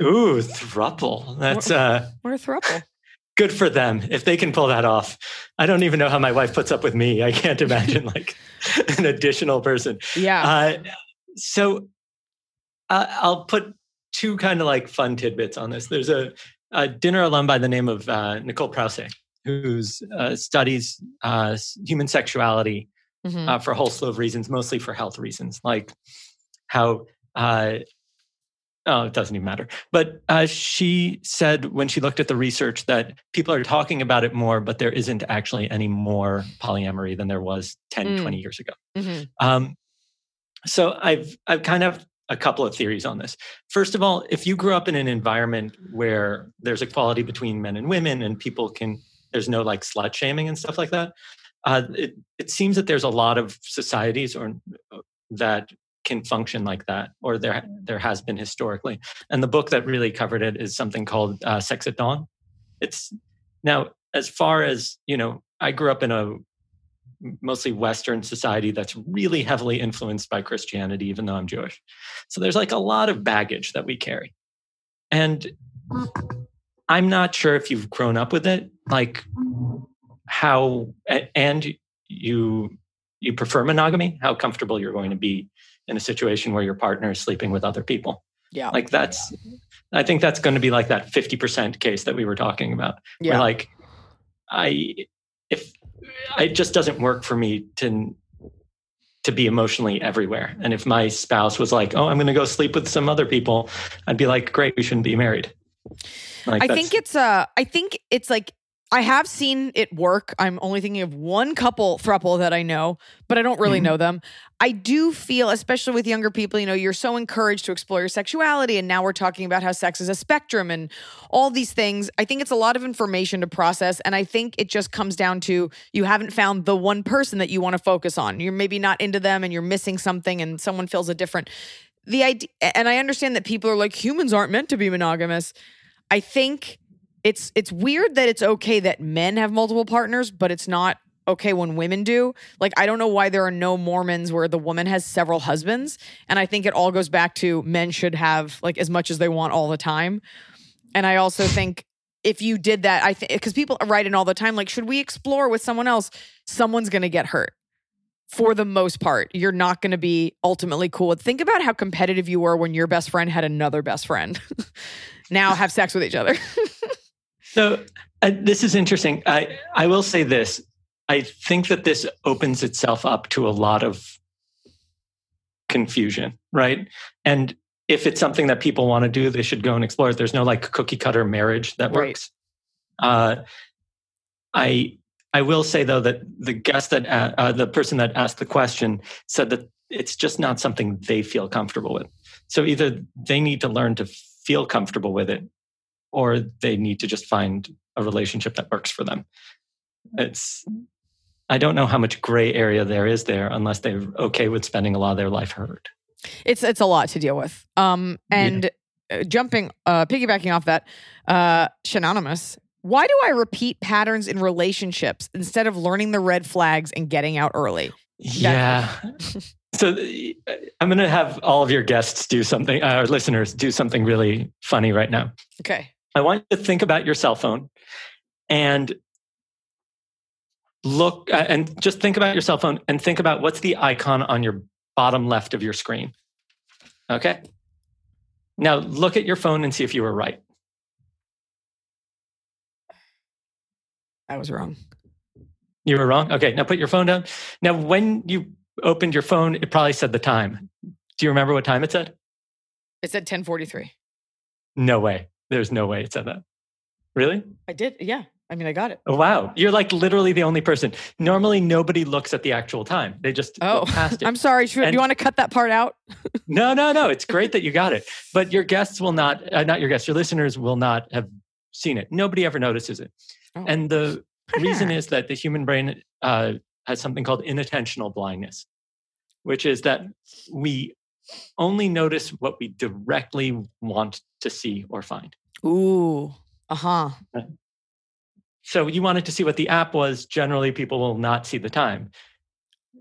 Ooh, thruple. That's uh, We're a thruple. good for them if they can pull that off. I don't even know how my wife puts up with me. I can't [laughs] imagine like an additional person. Yeah. Uh, so uh, I'll put two kind of like fun tidbits on this. There's a, a dinner alum by the name of uh, Nicole Prause, who uh, studies uh, human sexuality Mhm. uh, for a whole slew of reasons, mostly for health reasons, like how. Uh, oh, it doesn't even matter. But uh, she said when she looked at the research that people are talking about it more, but there isn't actually any more polyamory than there was 10, Mm. 20 years ago. Mhm. Um, so I've I've kind of a couple of theories on this. First of all, if you grew up in an environment where there's equality between men and women, and people can there's no like slut shaming and stuff like that. Uh, it it seems that there's a lot of societies or uh, that can function like that, or there there has been historically. And the book that really covered it is something called uh, Sex at Dawn. It's now as far as you know, I grew up in a mostly Western society that's really heavily influenced by Christianity, even though I'm Jewish. So there's like a lot of baggage that we carry. And I'm not sure if you've grown up with it, like how, and you, you prefer monogamy, how comfortable you're going to be in a situation where your partner is sleeping with other people. Yeah. Like that's, I think that's going to be like that 50% case that we were talking about. Yeah. like, I, if it just doesn't work for me to to be emotionally everywhere. And if my spouse was like, "Oh, I'm going to go sleep with some other people," I'd be like, "Great, we shouldn't be married." Like I think it's uh I think it's like I have seen it work. I'm only thinking of one couple thruple that I know, but I don't really Mhm. know them. I do feel, especially with younger people, you know, you're so encouraged to explore your sexuality. And now we're talking about how sex is a spectrum and all these things. I think it's a lot of information to process. And I think it just comes down to you haven't found the one person that you want to focus on. You're maybe not into them and you're missing something and someone feels a different. The idea, and I understand that people are like, humans aren't meant to be monogamous. I think it's it's weird that it's okay that men have multiple partners, but it's not okay when women do. Like I don't know why there are no Mormons where the woman has several husbands, and I think it all goes back to men should have like as much as they want all the time. And I also think if you did that, I think because people write in all the time, like, should we explore with someone else? Someone's going to get hurt. For the most part, you're not going to be ultimately cool. Think about how competitive you were when your best friend had another best friend. [laughs] now have sex with each other. [laughs] So uh, this is interesting. I I will say this. I think that this opens itself up to a lot of confusion, right? And if it's something that people want to do, they should go and explore it. There's no like cookie cutter marriage that Right. works. Uh, I I will say though that the guest that uh, uh, the person that asked the question said that it's just not something they feel comfortable with. So either they need to learn to feel comfortable with it, or they need to just find a relationship that works for them. It's I don't know how much gray area there is there unless they're okay with spending a lot of their life hurt. It's it's a lot to deal with. Um, and uh, jumping, uh, piggybacking off that, uh, Shanonymous, why do I repeat patterns in relationships instead of learning the red flags and getting out early? Yeah. [laughs] so uh, I'm going to have all of your guests do something, uh, our listeners do something really funny right now. Okay. I want you to think about your cell phone and look uh, and just think about your cell phone and think about what's the icon on your bottom left of your screen. Okay. Now look at your phone and see if you were right. I was wrong. You were wrong. Okay. Now put your phone down. Now, when you opened your phone, it probably said the time. Do you remember what time it said? It said 1043. No way. There's no way it said that. Really? I did. Yeah. I mean, I got it. Oh, wow. You're like literally the only person. Normally, nobody looks at the actual time. They just Oh, past [laughs] it. I'm sorry. Should, do And- you want to cut that part out? [laughs] No, no, no. It's great that you got it. But your guests will not, uh, not your guests, your listeners will not have seen it. Nobody ever notices it. Oh. And the [laughs] reason is that the human brain uh, has something called inattentional blindness, which is that we only notice what we directly want to see or find. Ooh. Uh huh. So you wanted to see what the app was. Generally, people will not see the time.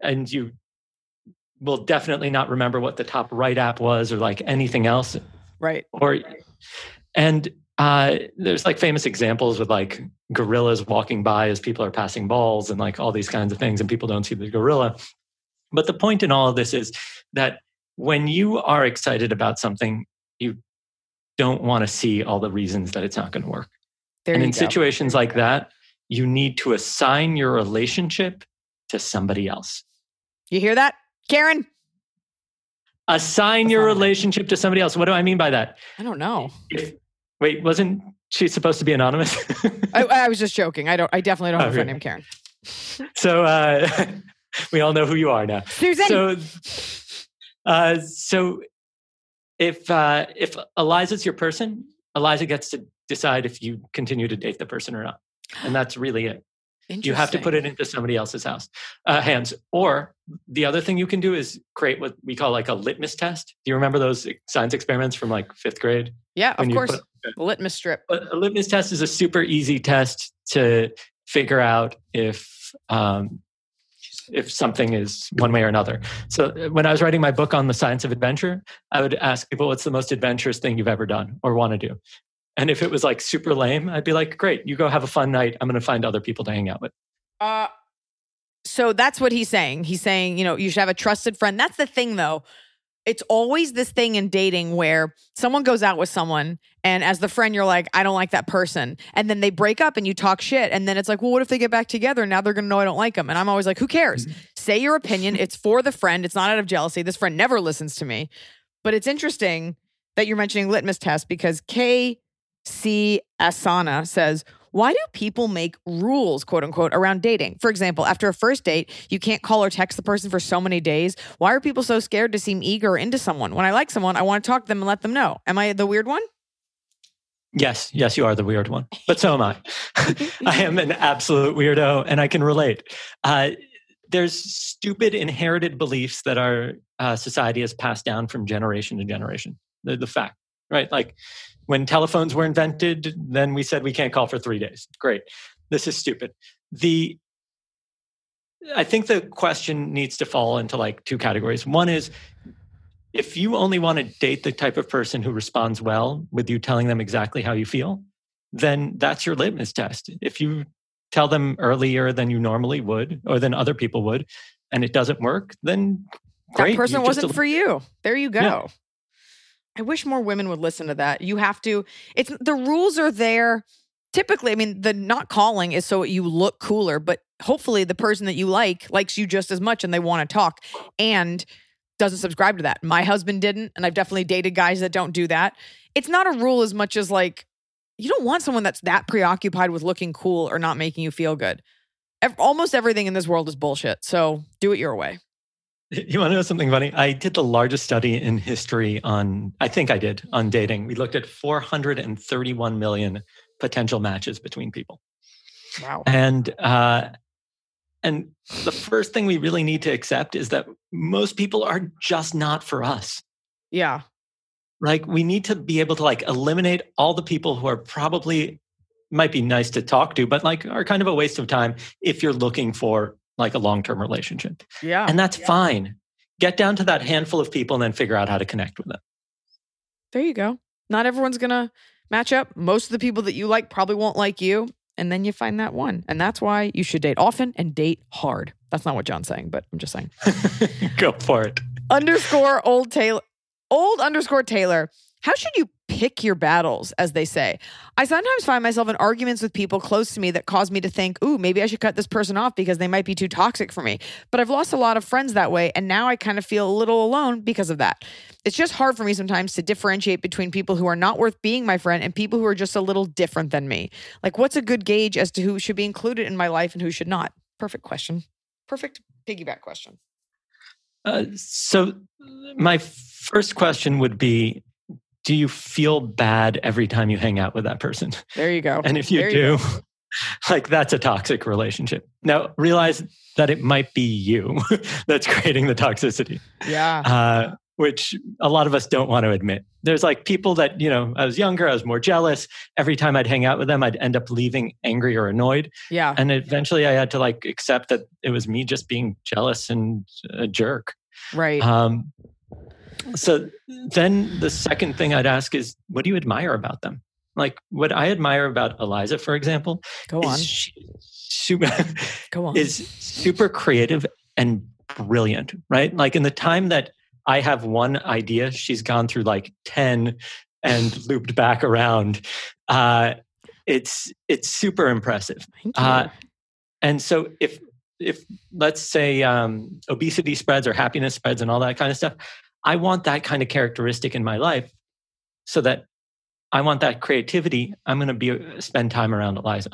And you will definitely not remember what the top right app was or like anything else. Right. Or and uh, there's like famous examples with like gorillas walking by as people are passing balls and like all these kinds of things, and people don't see the gorilla. But the point in all of this is that when you are excited about something, you don't want to see all the reasons that it's not going to work. There and in go. situations like that, you need to assign your relationship to somebody else. You hear that, Karen? Assign your relationship to somebody else. What do I mean by that? I don't know. If, wait, wasn't she supposed to be anonymous? [laughs] I, I was just joking. I don't. I definitely don't have a friend named Karen. so uh, [laughs] we all know who you are now. Susan. So, uh, so if uh, if Eliza's your person, Eliza gets to decide if you continue to date the person or not, and that's really it. You have to put it into somebody else's house uh, hands. Or the other thing you can do is create what we call like a litmus test. Do you remember those science experiments from like fifth grade? Yeah, of course. put- The litmus strip. a a litmus test is a super easy test to figure out if um, if something is one way or another. So uh, when I was writing my book on the science of adventure, I would ask people, "What's the most adventurous thing you've ever done or want to do?" And if it was like super lame, I'd be like, "Great, you go have a fun night. I'm going to find other people to hang out with." Uh, so that's what he's saying. He's saying, you know, you should have a trusted friend. That's the thing, though. It's always this thing in dating where someone goes out with someone, and as the friend, you're like, I don't like that person. And then they break up and you talk shit. And then it's like, well, what if they get back together? Now they're going to know I don't like them. And I'm always like, who cares? Mm-hmm. Say your opinion. It's for the friend. It's not out of jealousy. This friend never listens to me. But it's interesting that you're mentioning litmus test because K.C. Asana says, why do people make rules, quote unquote, around dating? For example, after a first date, you can't call or text the person for so many days. Why are people so scared to seem eager into someone? When I like someone, I want to talk to them and let them know. Am I the weird one? Yes, yes, you are the weird one, but so am I. [laughs] I am an absolute weirdo, and I can relate. Uh, there's stupid inherited beliefs that our uh, society has passed down from generation to generation. The, the fact, right? Like when telephones were invented, then we said we can't call for three days. Great, this is stupid. The I think the question needs to fall into like two categories. One is if you only want to date the type of person who responds well with you telling them exactly how you feel, then that's your litmus test. If you tell them earlier than you normally would or than other people would, and it doesn't work, then great. that person wasn't for you. There you go. Yeah. I wish more women would listen to that. You have to, it's the rules are there. Typically, I mean, the not calling is so you look cooler, but hopefully the person that you like likes you just as much and they want to talk and doesn't subscribe to that. My husband didn't, and I've definitely dated guys that don't do that. It's not a rule as much as like, you don't want someone that's that preoccupied with looking cool or not making you feel good. Almost everything in this world is bullshit. So do it your way. You want to know something funny? I did the largest study in history on, I think I did, on dating. We looked at 431 million potential matches between people. Wow. And uh, and the first thing we really need to accept is that most people are just not for us. Yeah. Like we need to be able to like eliminate all the people who are probably might be nice to talk to, but like are kind of a waste of time if you're looking for like a long-term relationship. Yeah. And that's fine. Get down to that handful of people and then figure out how to connect with them. There you go. Not everyone's going to match up. Most of the people that you like probably won't like you. And then you find that one. And that's why you should date often and date hard. That's not what Jon's saying, but I'm just saying. [laughs] Go for it. underscore old Taylor. Old underscore Taylor. How should you pick your battles, as they say? I sometimes find myself in arguments with people close to me that cause me to think, ooh, maybe I should cut this person off because they might be too toxic for me. But I've lost a lot of friends that way. And now I kind of feel a little alone because of that. It's just hard for me sometimes to differentiate between people who are not worth being my friend and people who are just a little different than me. Like, what's a good gauge as to who should be included in my life and who should not? Perfect question. Perfect piggyback question. Uh, so my first question would be do you feel bad every time you hang out with that person? There you go. And if you There do, go. [laughs] like that's a toxic relationship. Now realize that it might be you [laughs] that's creating the toxicity, Yeah. uh, which a lot of us don't want to admit. There's like people that, you know, I was younger, I was more jealous. Every time I'd hang out with them, I'd end up leaving angry or annoyed. Yeah. And eventually I had to like accept that it was me just being jealous and a jerk. Right. Um, so then the second thing I'd ask is, what do you admire about them? Like what I admire about Eliza, for example, Go on. is she super, Go on. is super creative and brilliant, right? Like in the time that I have one idea, she's gone through like 10 and [laughs] looped back around. Uh, it's it's super impressive. Uh, and so if if let's say um, obesity spreads or happiness spreads and all that kind of stuff, I want that kind of characteristic in my life, so that I want that creativity. I'm going to be uh, spend time around Eliza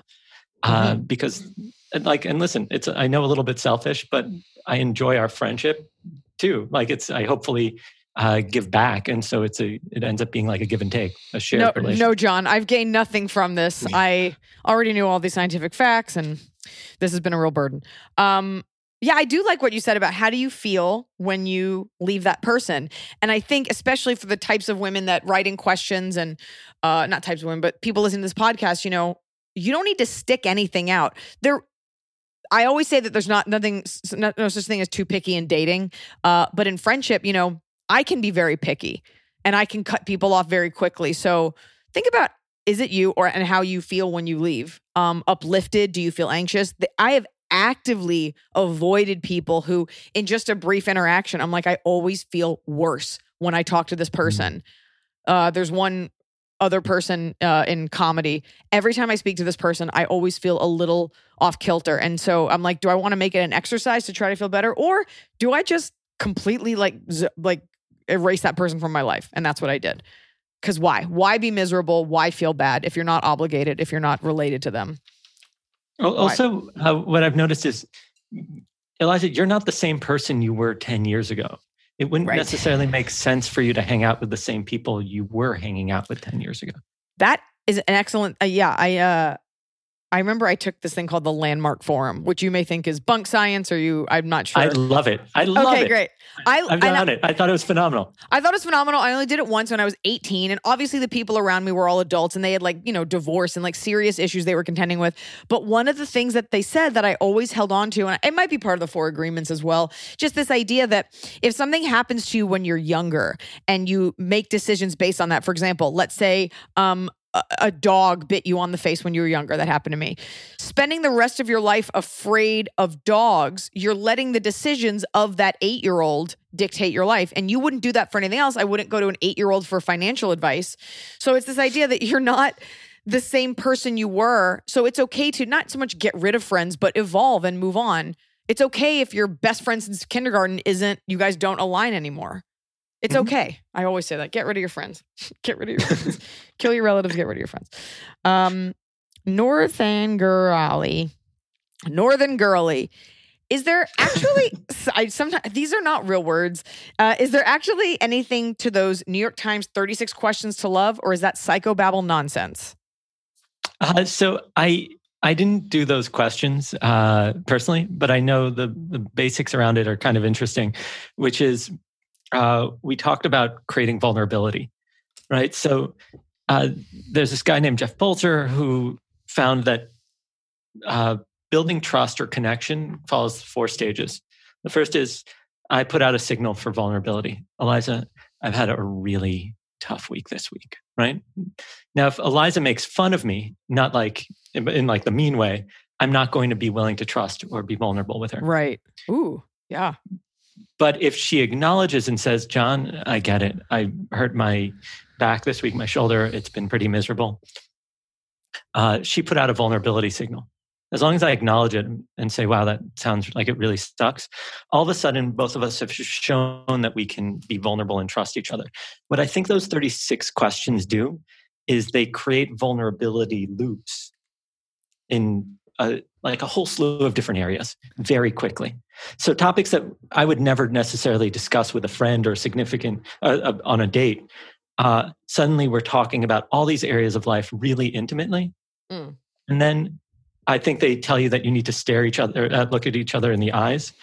uh, because, and like, and listen, it's I know a little bit selfish, but I enjoy our friendship too. Like it's I hopefully uh, give back, and so it's a it ends up being like a give and take, a shared no, relationship. no, Jon, I've gained nothing from this. I already knew all these scientific facts, and this has been a real burden. Um, yeah, I do like what you said about how do you feel when you leave that person, and I think especially for the types of women that write in questions and uh, not types of women, but people listening to this podcast, you know, you don't need to stick anything out. There, I always say that there's not nothing, no, no such thing as too picky in dating, uh, but in friendship, you know, I can be very picky and I can cut people off very quickly. So think about is it you or and how you feel when you leave? Um, uplifted? Do you feel anxious? I have actively avoided people who, in just a brief interaction, I'm like, I always feel worse when I talk to this person. Uh, there's one other person uh, in comedy. Every time I speak to this person, I always feel a little off kilter, and so I'm like, do I want to make it an exercise to try to feel better, or do I just completely like z- like erase that person from my life? And that's what I did. Because why? Why be miserable? Why feel bad if you're not obligated, if you're not related to them? Al- Also, uh, what I've noticed is, Eliza, you're not the same person you were 10 years ago. It wouldn't Right. necessarily make sense for you to hang out with the same people you were hanging out with 10 years ago. That is an excellent. Uh, yeah, I uh, I remember I took this thing called the Landmark Forum, which you may think is bunk science, or you. I'm not sure. I love it. I love okay, it. Okay, great. I I've and I- done it. I thought it was phenomenal. I thought it was phenomenal. I only did it once when I was 18. And obviously, the people around me were all adults and they had, like, you know, divorce and like serious issues they were contending with. But one of the things that they said that I always held on to, and it might be part of the four agreements as well, just this idea that if something happens to you when you're younger and you make decisions based on that, for example, let's say, um, a- dog bit you on the face when you were younger. That happened to me. Spending the rest of your life afraid of dogs, you're letting the decisions of that eight year old dictate your life. And you wouldn't do that for anything else. I wouldn't go to an eight year old for financial advice. So it's this idea that you're not the same person you were. So it's okay to not so much get rid of friends, but evolve and move on. It's okay if your best friend since kindergarten isn't, you guys don't align anymore. It's Mhm. okay. I always say that. Get rid of your friends. [laughs] get rid of your [laughs] friends. Kill your relatives, get rid of your friends. Um, Northern Girly. Northern Girly. Is there actually? [laughs] I sometimes these are not real words. Uh, is there actually anything to those New York Times 36 questions to love, or is that psychobabble nonsense? Uh, so I I didn't do those questions uh, personally, but I know the, the basics around it are kind of interesting, which is uh, we talked about creating vulnerability, right? So uh, there's this guy named Jeff Polzer who found that uh, building trust or connection follows four stages. The first is I put out a signal for vulnerability. Eliza, I've had a really tough week this week, right? Now, if Eliza makes fun of me, not like in, in like the mean way, I'm not going to be willing to trust or be vulnerable with her. Right. Ooh, yeah. But if she acknowledges and says, Jon, I get it. I hurt my back this week, my shoulder. It's been pretty miserable. Uh, she put out a vulnerability signal. As long as I acknowledge it and say, wow, that sounds like it really sucks, all of a sudden, both of us have shown that we can be vulnerable and trust each other. What I think those 36 questions do is they create vulnerability loops in a, like a whole slew of different areas very quickly. So topics that I would never necessarily discuss with a friend or significant uh, uh, on a date, uh, suddenly we're talking about all these areas of life really intimately, mm. and then I think they tell you that you need to stare each other, uh, look at each other in the eyes,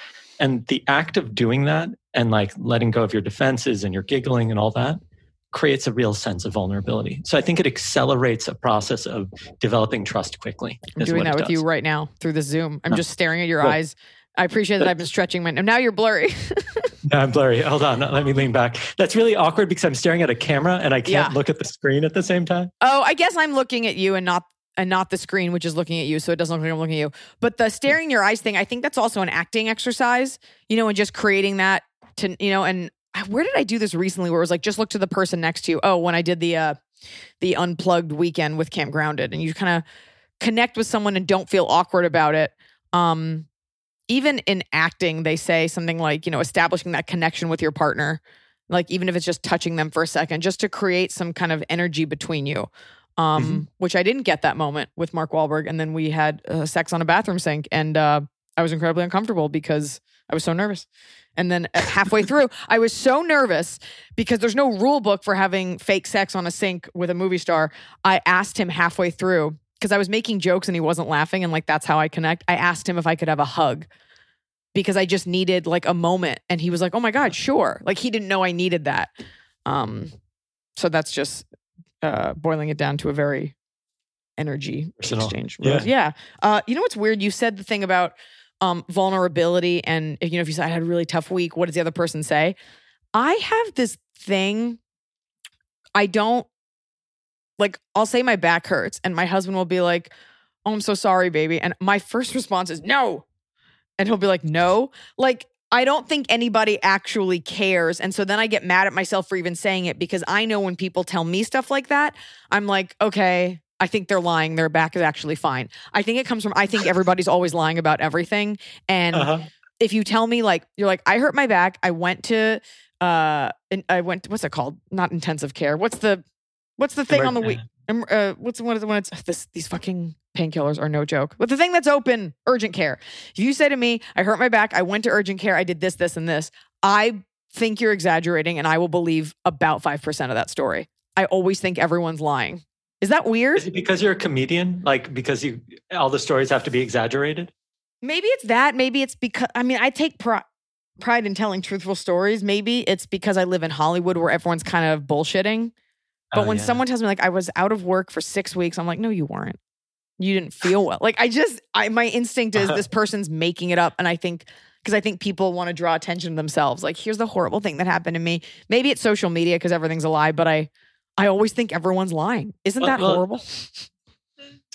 and the act of doing that and like letting go of your defenses and your giggling and all that creates a real sense of vulnerability. So I think it accelerates a process of developing trust quickly. I'm doing that with does. you right now through the Zoom. I'm just staring at your eyes. I appreciate that I've been stretching my. Now you're blurry. [laughs] no, I'm blurry. Hold on. Let me lean back. That's really awkward because I'm staring at a camera and I can't yeah. look at the screen at the same time. Oh, I guess I'm looking at you and not and not the screen, which is looking at you, so it doesn't look like I'm looking at you. But the staring your eyes thing, I think that's also an acting exercise, you know, and just creating that to, you know, and where did I do this recently where it was like just look to the person next to you? Oh, when I did the uh the unplugged weekend with Camp Grounded and you kind of connect with someone and don't feel awkward about it. Um even in acting, they say something like, you know, establishing that connection with your partner, like even if it's just touching them for a second, just to create some kind of energy between you. Um, mm-hmm. which I didn't get that moment with Mark Wahlberg. And then we had uh, sex on a bathroom sink, and uh, I was incredibly uncomfortable because I was so nervous. And then uh, halfway through, I was so nervous because there's no rule book for having fake sex on a sink with a movie star. I asked him halfway through because I was making jokes and he wasn't laughing. And like, that's how I connect. I asked him if I could have a hug because I just needed like a moment. And he was like, oh my God, sure. Like, he didn't know I needed that. Um, so that's just uh, boiling it down to a very energy Personal. exchange. Yeah. yeah. Uh, you know what's weird? You said the thing about um, vulnerability and you know if you say I had a really tough week, what does the other person say? I have this thing. I don't like. I'll say my back hurts, and my husband will be like, "Oh, I'm so sorry, baby," and my [laughs] first response is no, and he'll be like, "No," like. I don't think anybody actually cares. And so then I get mad at myself for even saying it because I know when people tell me stuff like that, I'm like, okay, I think they're lying. Their back is actually fine. I think it comes from I think everybody's always lying about everything. And uh-huh. if you tell me like you're like I hurt my back, I went to uh I went to, what's it called? Not intensive care. What's the what's the thing on the week? Uh, what's what is it when it's this these fucking painkillers are no joke. But the thing that's open, urgent care. If you say to me, I hurt my back, I went to urgent care, I did this, this, and this, I think you're exaggerating and I will believe about 5% of that story. I always think everyone's lying. Is that weird? Is it because you're a comedian? Like because you all the stories have to be exaggerated? Maybe it's that. Maybe it's because I mean I take pride pride in telling truthful stories. Maybe it's because I live in Hollywood where everyone's kind of bullshitting. But oh, when yeah. someone tells me like I was out of work for six weeks, I'm like, no, you weren't. You didn't feel well. Like I just, I my instinct is this person's making it up, and I think because I think people want to draw attention to themselves. Like, here's the horrible thing that happened to me. Maybe it's social media because everything's a lie, but I I always think everyone's lying. Isn't that well, horrible?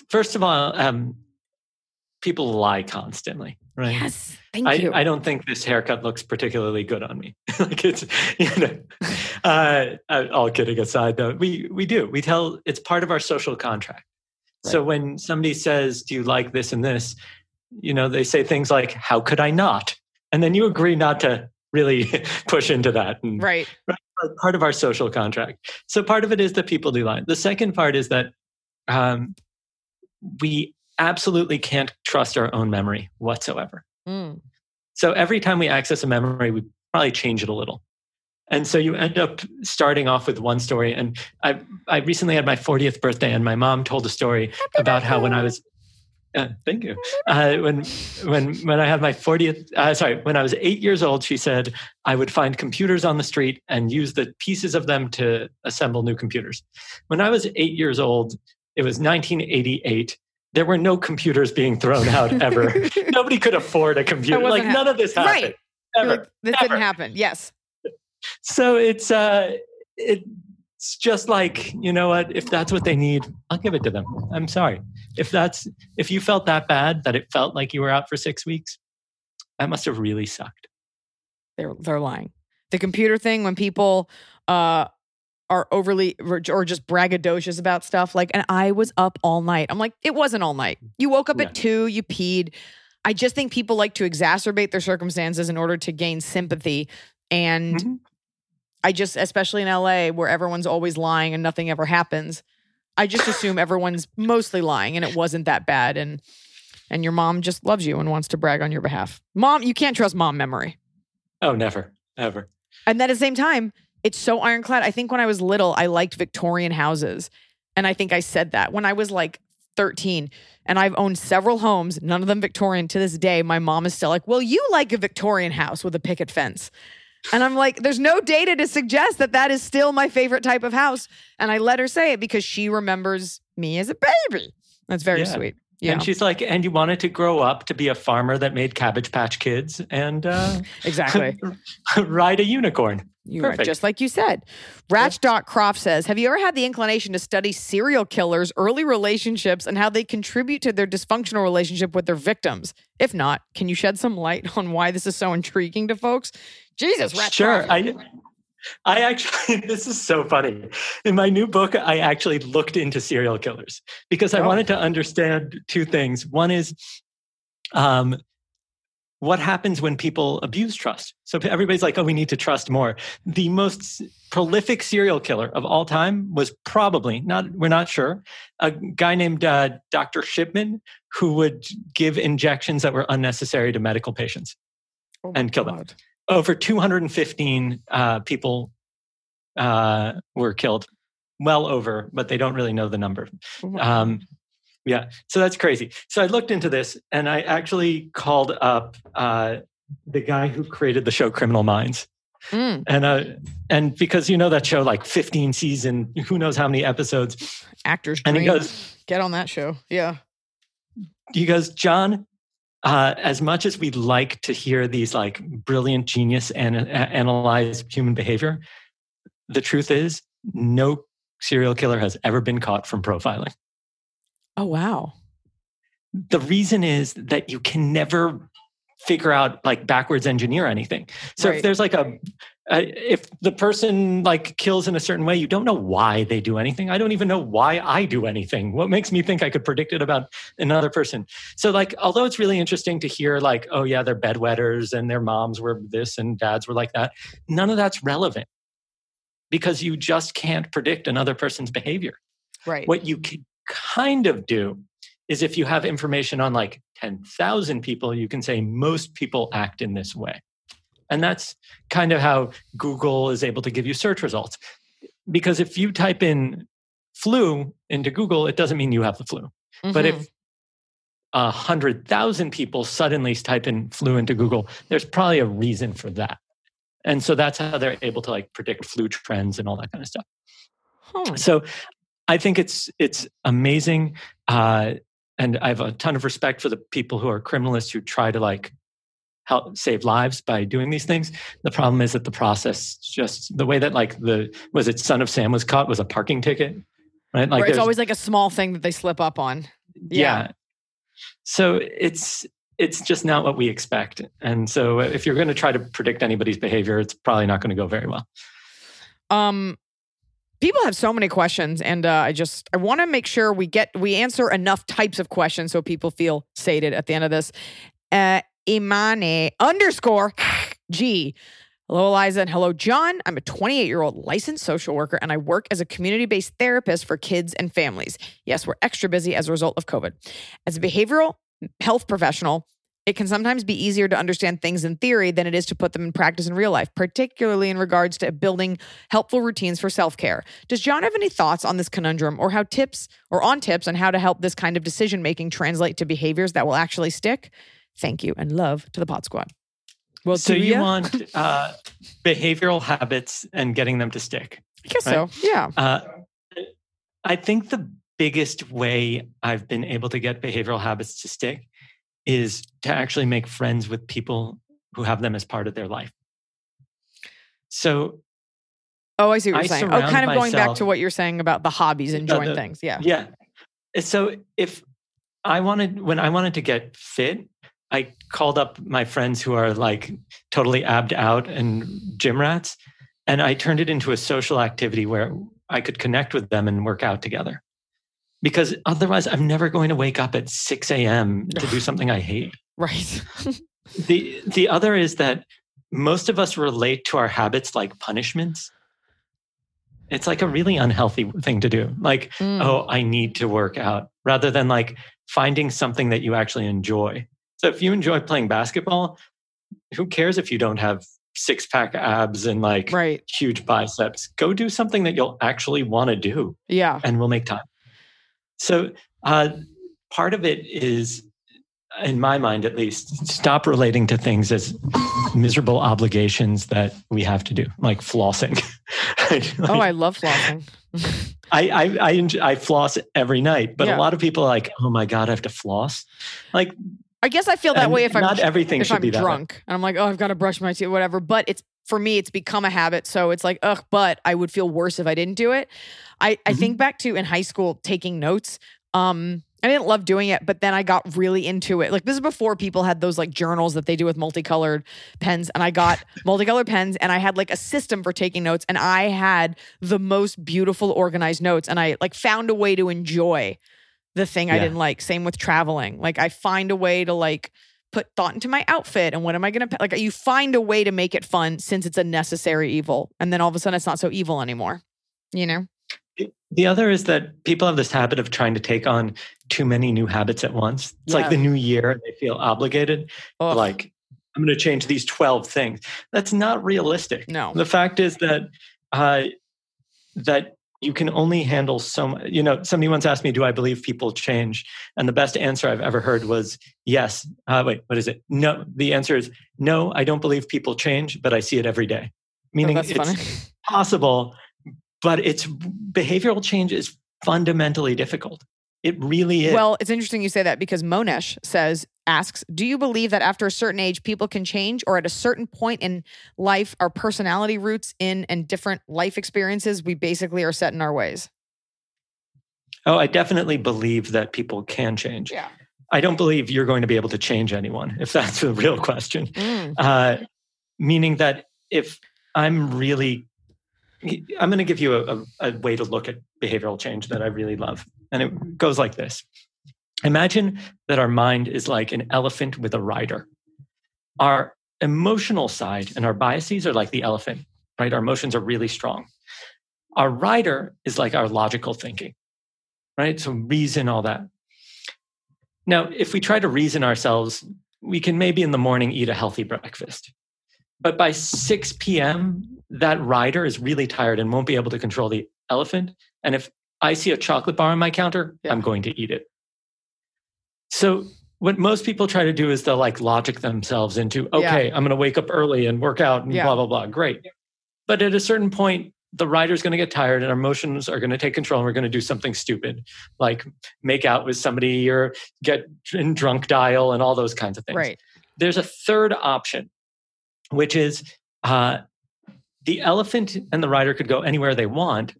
First of all, um, people lie constantly, right? Yes, thank I, you. I don't think this haircut looks particularly good on me. [laughs] like it's, you know, uh, uh, all kidding aside, though, we we do. We tell it's part of our social contract. Right. So when somebody says, "Do you like this and this?" you know, they say things like, "How could I not?" And then you agree not to really [laughs] push into that. And, right. right part of our social contract. So part of it is that people do lie. The second part is that um, we absolutely can't trust our own memory whatsoever. Mm. So every time we access a memory, we probably change it a little. And so you end up starting off with one story. And I, I recently had my 40th birthday, and my mom told a story about how when I was, uh, thank you. Uh, when when when I had my 40th, uh, sorry, when I was eight years old, she said I would find computers on the street and use the pieces of them to assemble new computers. When I was eight years old, it was 1988. There were no computers being thrown out [laughs] ever. Nobody could afford a computer. Like none of this happened. Right. Ever. Like, this Ever. didn't happen. Yes. So it's uh it's just like, you know what, if that's what they need, I'll give it to them. I'm sorry. If that's if you felt that bad that it felt like you were out for 6 weeks, that must have really sucked. They're they're lying. The computer thing when people uh are overly or just braggadocious about stuff like and I was up all night. I'm like it wasn't all night. You woke up Yeah. at 2, you peed. I just think people like to exacerbate their circumstances in order to gain sympathy and Mhm. I just especially in LA where everyone's always lying and nothing ever happens. I just assume everyone's mostly lying and it wasn't that bad and and your mom just loves you and wants to brag on your behalf. Mom, you can't trust mom memory. Oh, never. Ever. And then at the same time, it's so ironclad. I think when I was little, I liked Victorian houses. And I think I said that when I was like 13. And I've owned several homes, none of them Victorian to this day. My mom is still like, Well, you like a Victorian house with a picket fence. And I'm like, There's no data to suggest that that is still my favorite type of house. And I let her say it because she remembers me as a baby. That's very Yeah. sweet. Yeah, And she's like, and you wanted to grow up to be a farmer that made Cabbage Patch Kids and uh, [laughs] exactly. [laughs] ride a unicorn. You Perfect. just like you said. Ratch Croft says, Have you ever had the inclination to study serial killers' early relationships and how they contribute to their dysfunctional relationship with their victims? If not, can you shed some light on why this is so intriguing to folks? Jesus, Ratch Sure. I I actually [laughs] this is so funny. In my new book, I actually looked into serial killers because I Oh. wanted to understand two things. One is um what happens when people abuse trust? So everybody's like, "Oh, we need to trust more." The most prolific serial killer of all time was probably not. We're not sure. A guy named uh, Dr. Shipman who would give injections that were unnecessary to medical patients Oh and kill them. Over 215 uh, people uh, were killed well over but they don't really know the number God. um, yeah so that's crazy so i looked into this and i actually called up uh, the guy who created the show criminal minds Mm, and uh, and because you know that show like 15 season who knows how many episodes actors. and he goes Get on that show. Yeah. he goes, Jon, uh, as much as we'd like to hear these like brilliant genius and analyze human behavior, the truth is no serial killer has ever been caught from profiling. Oh, wow. The reason is that you can never figure out like backwards engineer anything. So Right. if there's like a uh, if the person like kills in a certain way, you don't know why they do anything. I don't even know why I do anything. What makes me think I could predict it about another person? So like, although it's really interesting to hear like, oh yeah, they're bedwetters and their moms were this and dads were like that. None of that's relevant because you just can't predict another person's behavior. Right. What you can kind of do is if you have information on like 10,000 people, you can say most people act in this way. And that's kind of how Google is able to give you search results. Because if you type in flu into Google, it doesn't mean you have the flu. But Mhm. if a hundred thousand people suddenly type in flu into Google, there's probably a reason for that. And so that's how they're able to like predict flu trends and all that kind of stuff. Huh. So I think it's it's amazing, uh, and I have a ton of respect for the people who are criminalists who try to like help save lives by doing these things. The problem is that the process just the way that like the was it Son of Sam was caught was a parking ticket, right? Like it's always like a small thing that they slip up on. yeah. So it's it's just not what we expect, and so if you're going to try to predict anybody's behavior, it's probably not going to go very well. Um, people have so many questions, and uh, I just I want to make sure we get we answer enough types of questions so people feel sated at the end of this. Uh, Imane underscore G. Hello, Eliza, and hello, Jon. I'm a 28 year old licensed social worker, and I work as a community based therapist for kids and families. Yes, we're extra busy as a result of COVID. As a behavioral health professional, it can sometimes be easier to understand things in theory than it is to put them in practice in real life, particularly in regards to building helpful routines for self care. Does Jon have any thoughts on this conundrum or how tips or on tips on how to help this kind of decision making translate to behaviors that will actually stick? Thank you and love to the Pod Squad. Well, so you want uh, behavioral habits and getting them to stick. I guess right? so. Yeah. Uh, I think the biggest way I've been able to get behavioral habits to stick is to actually make friends with people who have them as part of their life. So, Oh, I see what I you're saying. Oh, kind of going back to what you're saying about the hobbies and Uh, joint things. Yeah. yeah. So, if I wanted, when I wanted to get fit, I called up my friends who are like totally abbed out and gym rats, and I turned it into a social activity where I could connect with them and work out together. Because otherwise, I'm never going to wake up at 6 a.m. to do [laughs] something I hate. Right. [laughs] The the other is that most of us relate to our habits like punishments. It's like a really unhealthy thing to do. Like, Mm. oh, I need to work out, rather than like finding something that you actually enjoy. So if you enjoy playing basketball, who cares if you don't have six pack abs and like right. huge biceps? Go do something that you'll actually want to do Yeah. and we'll make time. So uh, part of it is, in my mind at least, stop relating to things as miserable obligations that we have to do, like flossing. [laughs] Like, Oh, I love flossing. [laughs] I, I, I, enjoy, I floss every night, but Yeah. a lot of people are like, oh my God, I have to floss. Like, I guess I feel that and way if I'm not everything if should I'm be way. drunk and I'm like, oh, I've got to brush my teeth, whatever. But it's for me, it's become a habit. So it's like, ugh, but I would feel worse if I didn't do it. I, I Mm-hmm. think back to in high school taking notes. Um, I didn't love doing it, but then I got really into it. Like this is before people had those like journals that they do with multicolored pens, and I got [laughs] multicolored pens, and I had like a system for taking notes, and I had the most beautiful organized notes, and I like found a way to enjoy the thing I didn't like. Same with traveling. Like I find a way to like put thought into my outfit and what am I going to like you find a way to make it fun since it's a necessary evil and then all of a sudden it's not so evil anymore. You know? The other is that people have this habit of trying to take on too many new habits at once. It's like the new year, and they feel obligated. Ugh. Like, I'm going to change these 12 things. That's not realistic. No. The fact is that uh, that you can only handle so much. You know, somebody once asked me, "Do I believe people change?" And the best answer I've ever heard was yes. Uh, wait, what is it? No. The answer is no. I don't believe people change, but I see it every day. Meaning, Oh, it's funny. possible, but it's behavioral change is fundamentally difficult. It really is. Well, it's interesting you say that because Monesh says, asks, Do you believe that after a certain age, people can change, or at a certain point in life, our personality roots in and different life experiences, we basically are set in our ways? oh, I definitely believe that people can change. Yeah. I don't believe you're going to be able to change anyone, if that's the real question. Mm. Uh, meaning that if I'm really, I'm going to give you a, a, a way to look at behavioral change that I really love. And it goes like this Imagine that our mind is like an elephant with a rider. Our emotional side and our biases are like the elephant, right? Our emotions are really strong. Our rider is like our logical thinking, right? So reason, all that. Now, if we try to reason ourselves, we can maybe in the morning eat a healthy breakfast. But by 6 p.m., that rider is really tired and won't be able to control the elephant. And if I see a chocolate bar on my counter, Yeah. I'm going to eat it. So what most people try to do is they'll like logic themselves into, okay, I'm going to wake up early and work out and Yeah. blah, blah, blah. Great. But at a certain point, the rider's going to get tired and our emotions are going to take control and we're going to do something stupid like make out with somebody or get in drunk dial and all those kinds of things. Right. There's a third option, which is uh, the elephant and the rider could go anywhere they want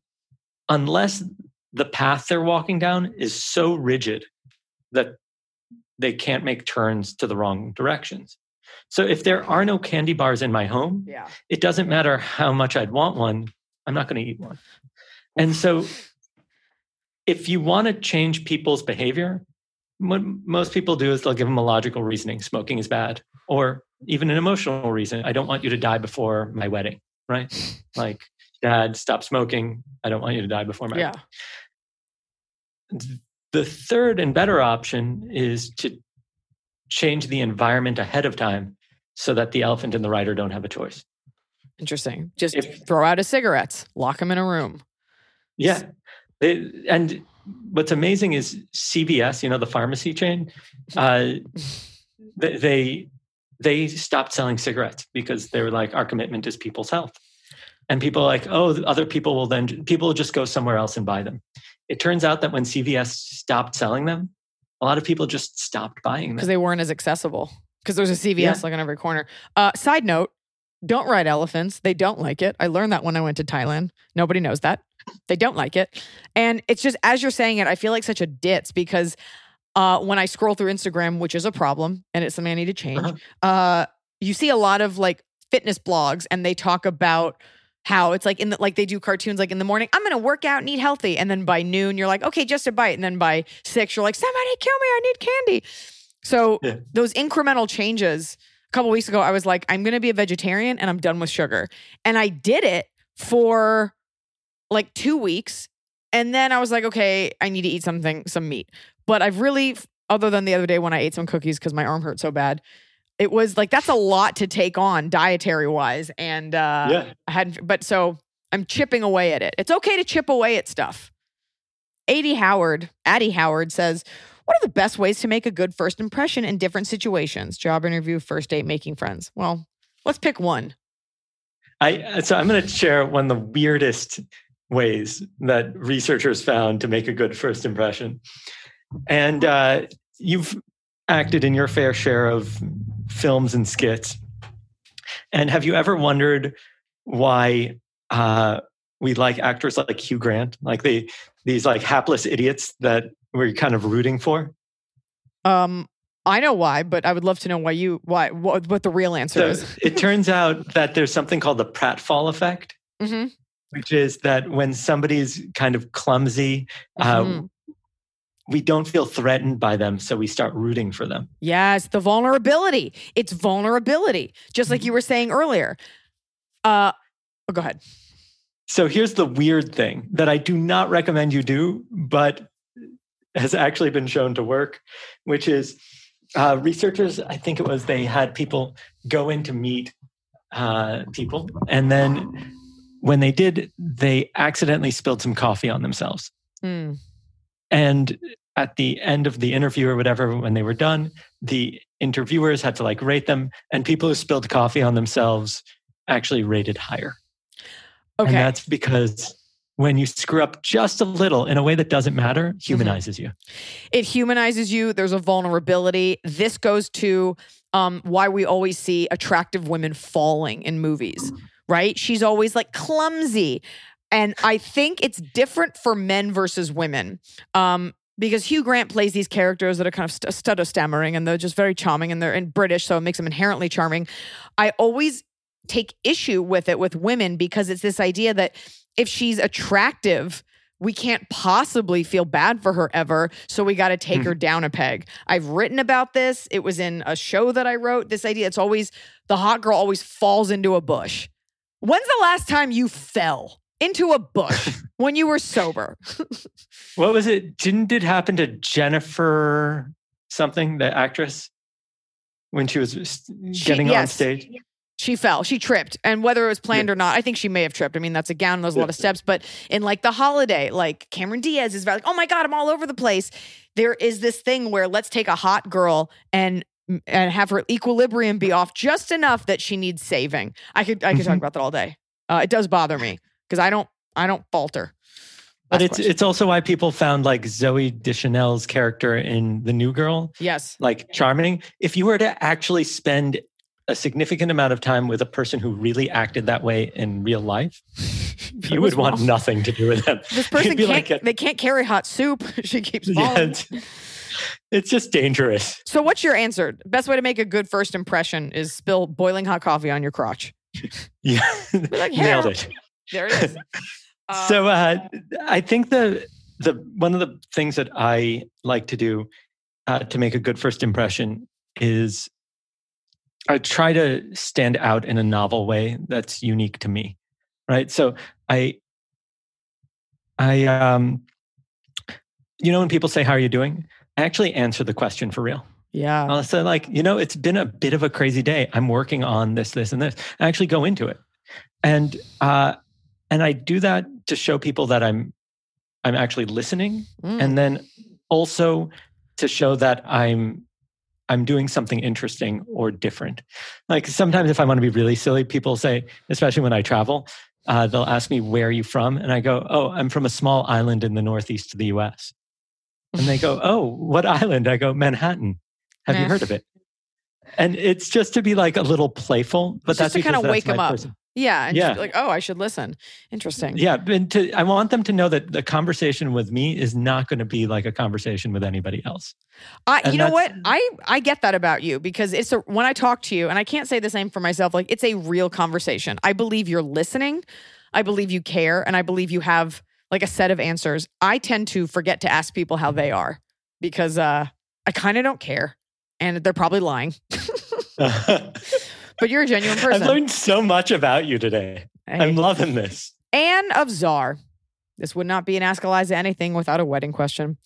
unless the path they're walking down is so rigid that they can't make turns to the wrong directions. So if there are no candy bars in my home, Yeah. it doesn't matter how much I'd want one, I'm not going to eat one. And so if you want to change people's behavior, what most people do is they'll give them a logical reasoning smoking is bad, or even an emotional reason. I don't want you to die before my wedding, right? Like, dad, stop smoking. I don't want you to die before my Yeah. The third and better option is to change the environment ahead of time so that the elephant and the rider don't have a choice. Interesting. Just If- throw out his cigarettes, lock him in a room. Yeah. They, and what's amazing is CVS, you know, the pharmacy chain, uh, [laughs] they, they they stopped selling cigarettes because they were like, our commitment is people's health. And people are like, oh, other people will then people will just go somewhere else and buy them. It turns out that when CVS stopped selling them, a lot of people just stopped buying them because they weren't as accessible. Because there's a CVS Yeah. like on every corner. Uh, side note: Don't ride elephants. They don't like it. I learned that when I went to Thailand. Nobody knows that. They don't like it, and it's just as you're saying it, I feel like such a ditz because uh, when I scroll through Instagram, which is a problem, and it's something I need to change. Uh-huh. Uh, you see a lot of like fitness blogs, and they talk about how it's like in the like they do cartoons like in the morning i'm gonna work out and eat healthy. And then by noon you're like okay just a bite. And then by six you're like somebody kill me i need candy. So Yeah. those incremental changes a couple weeks ago i was like i'm gonna be a vegetarian and i'm done with sugar. And i did it for like two weeks. And then i was like okay i need to eat something some meat. But i've really other than the other day when i ate some cookies because my arm hurt so bad it was like that's a lot to take on dietary wise and uh yeah. I hadn't, but so I'm chipping away at it. It's okay to chip away at stuff. Adie Howard, Addie Howard says, What are the best ways to make a good first impression in different situations? Job interview, first date, making friends. Well, let's pick one. I so I'm going to share one of the weirdest ways that researchers found to make a good first impression. And uh, you've acted in your fair share of films and skits. And have you ever wondered why uh, we like actors like Hugh Grant, like the these like hapless idiots that we're kind of rooting for? Um, I know why, but I would love to know why you why what, what the real answer So is. it turns out that there's something called the pratfall effect. hmm which is that when somebody's kind of clumsy, uh, Mhm. We don't feel threatened by them, so we start rooting for them. Yes, the vulnerability. It's vulnerability, just like you were saying earlier. Uh, oh, go ahead. So here's the weird thing that I do not recommend you do, but has actually been shown to work, which is uh, researchers, I think it was, they had people go in to meet uh, people. And then when they did, they accidentally spilled some coffee on themselves. Hmm. And at the end of the interview or whatever, when they were done, the interviewers had to like rate them, and people who spilled coffee on themselves actually rated higher. Okay. And that's because when you screw up just a little in a way that doesn't matter, humanizes you. it humanizes you there's a vulnerability this goes to um, why we always see attractive women falling in movies right she's always like clumsy and i think it's different for men versus women um, because Hugh Grant plays these characters that are kind of st- stutter stammering and they're just very charming and they're in British, so it makes them inherently charming. I always take issue with it with women because it's this idea that if she's attractive, we can't possibly feel bad for her ever. So we got to take her mm-hmm. down a peg. I've written about this. It was in a show that I wrote. This idea it's always the hot girl always falls into a bush. When's the last time you fell into a bush [laughs] when you were sober? What was it? Didn't it happen to Jennifer something, the actress, when she was s- She- getting on stage? She fell. She tripped. And whether it was planned or not, I think she may have tripped. I mean, that's a gown, there's a lot of steps. But in like the holiday, like Cameron Diaz is very like, oh my God, I'm all over the place. There is this thing where let's take a hot girl and and have her equilibrium be off just enough that she needs saving. I could I could talk Mhm. about that all day. Uh, it does bother me because I don't I don't falter. But it's question. it's also why people found like Zooey Deschanel's character in The New Girl yes. like charming. If you were to actually spend a significant amount of time with a person who really acted that way in real life, [laughs] you would want nothing to do with them. This [laughs] person can't. like, they can't carry hot soup. [laughs] she keeps yeah, falling. it's, it's just dangerous. So, what's your answer? Best way to make a good first impression is spill boiling hot coffee on your crotch. Yeah, like, nailed it. There it is. Uh, [laughs] so uh, I think the the one of the things that I like to do uh, to make a good first impression is I try to stand out in a novel way that's unique to me, right? So I I um you know when people say how are you doing, I actually answer the question for real. Yeah. I'll say like, you know, it's been a bit of a crazy day. I'm working on this, this, and this. I actually go into it, and uh, and I do that to show people that I'm I'm actually listening, Mm. and then also to show that I'm I'm doing something interesting or different. Like sometimes if I want to be really silly, people say, especially when I travel, uh, they'll ask me, "Where are you from?" And I go, "Oh, I'm from a small island in the northeast of the U.S." And they go, "Oh, what island?" I go, "Manhattan." Have you heard of it? And it's just to be like a little playful, but It's that's just to kind of wake them up. person- Yeah. And Yeah. like, oh, I should listen. Interesting. Yeah, and to, I want them to know that the conversation with me is not going to be like a conversation with anybody else. I, And you know what? I, I get that about you because it's a, when I talk to you, and I can't say the same for myself, like it's a real conversation. I believe you're listening. I believe you care. And I believe you have like a set of answers. I tend to forget to ask people how they are because uh, I kind of don't care. And they're probably lying, [laughs] but you're a genuine person. I've learned so much about you today. Hey. I'm loving this. Anne of Czar. This would not be an Ask Eliza anything without a wedding question.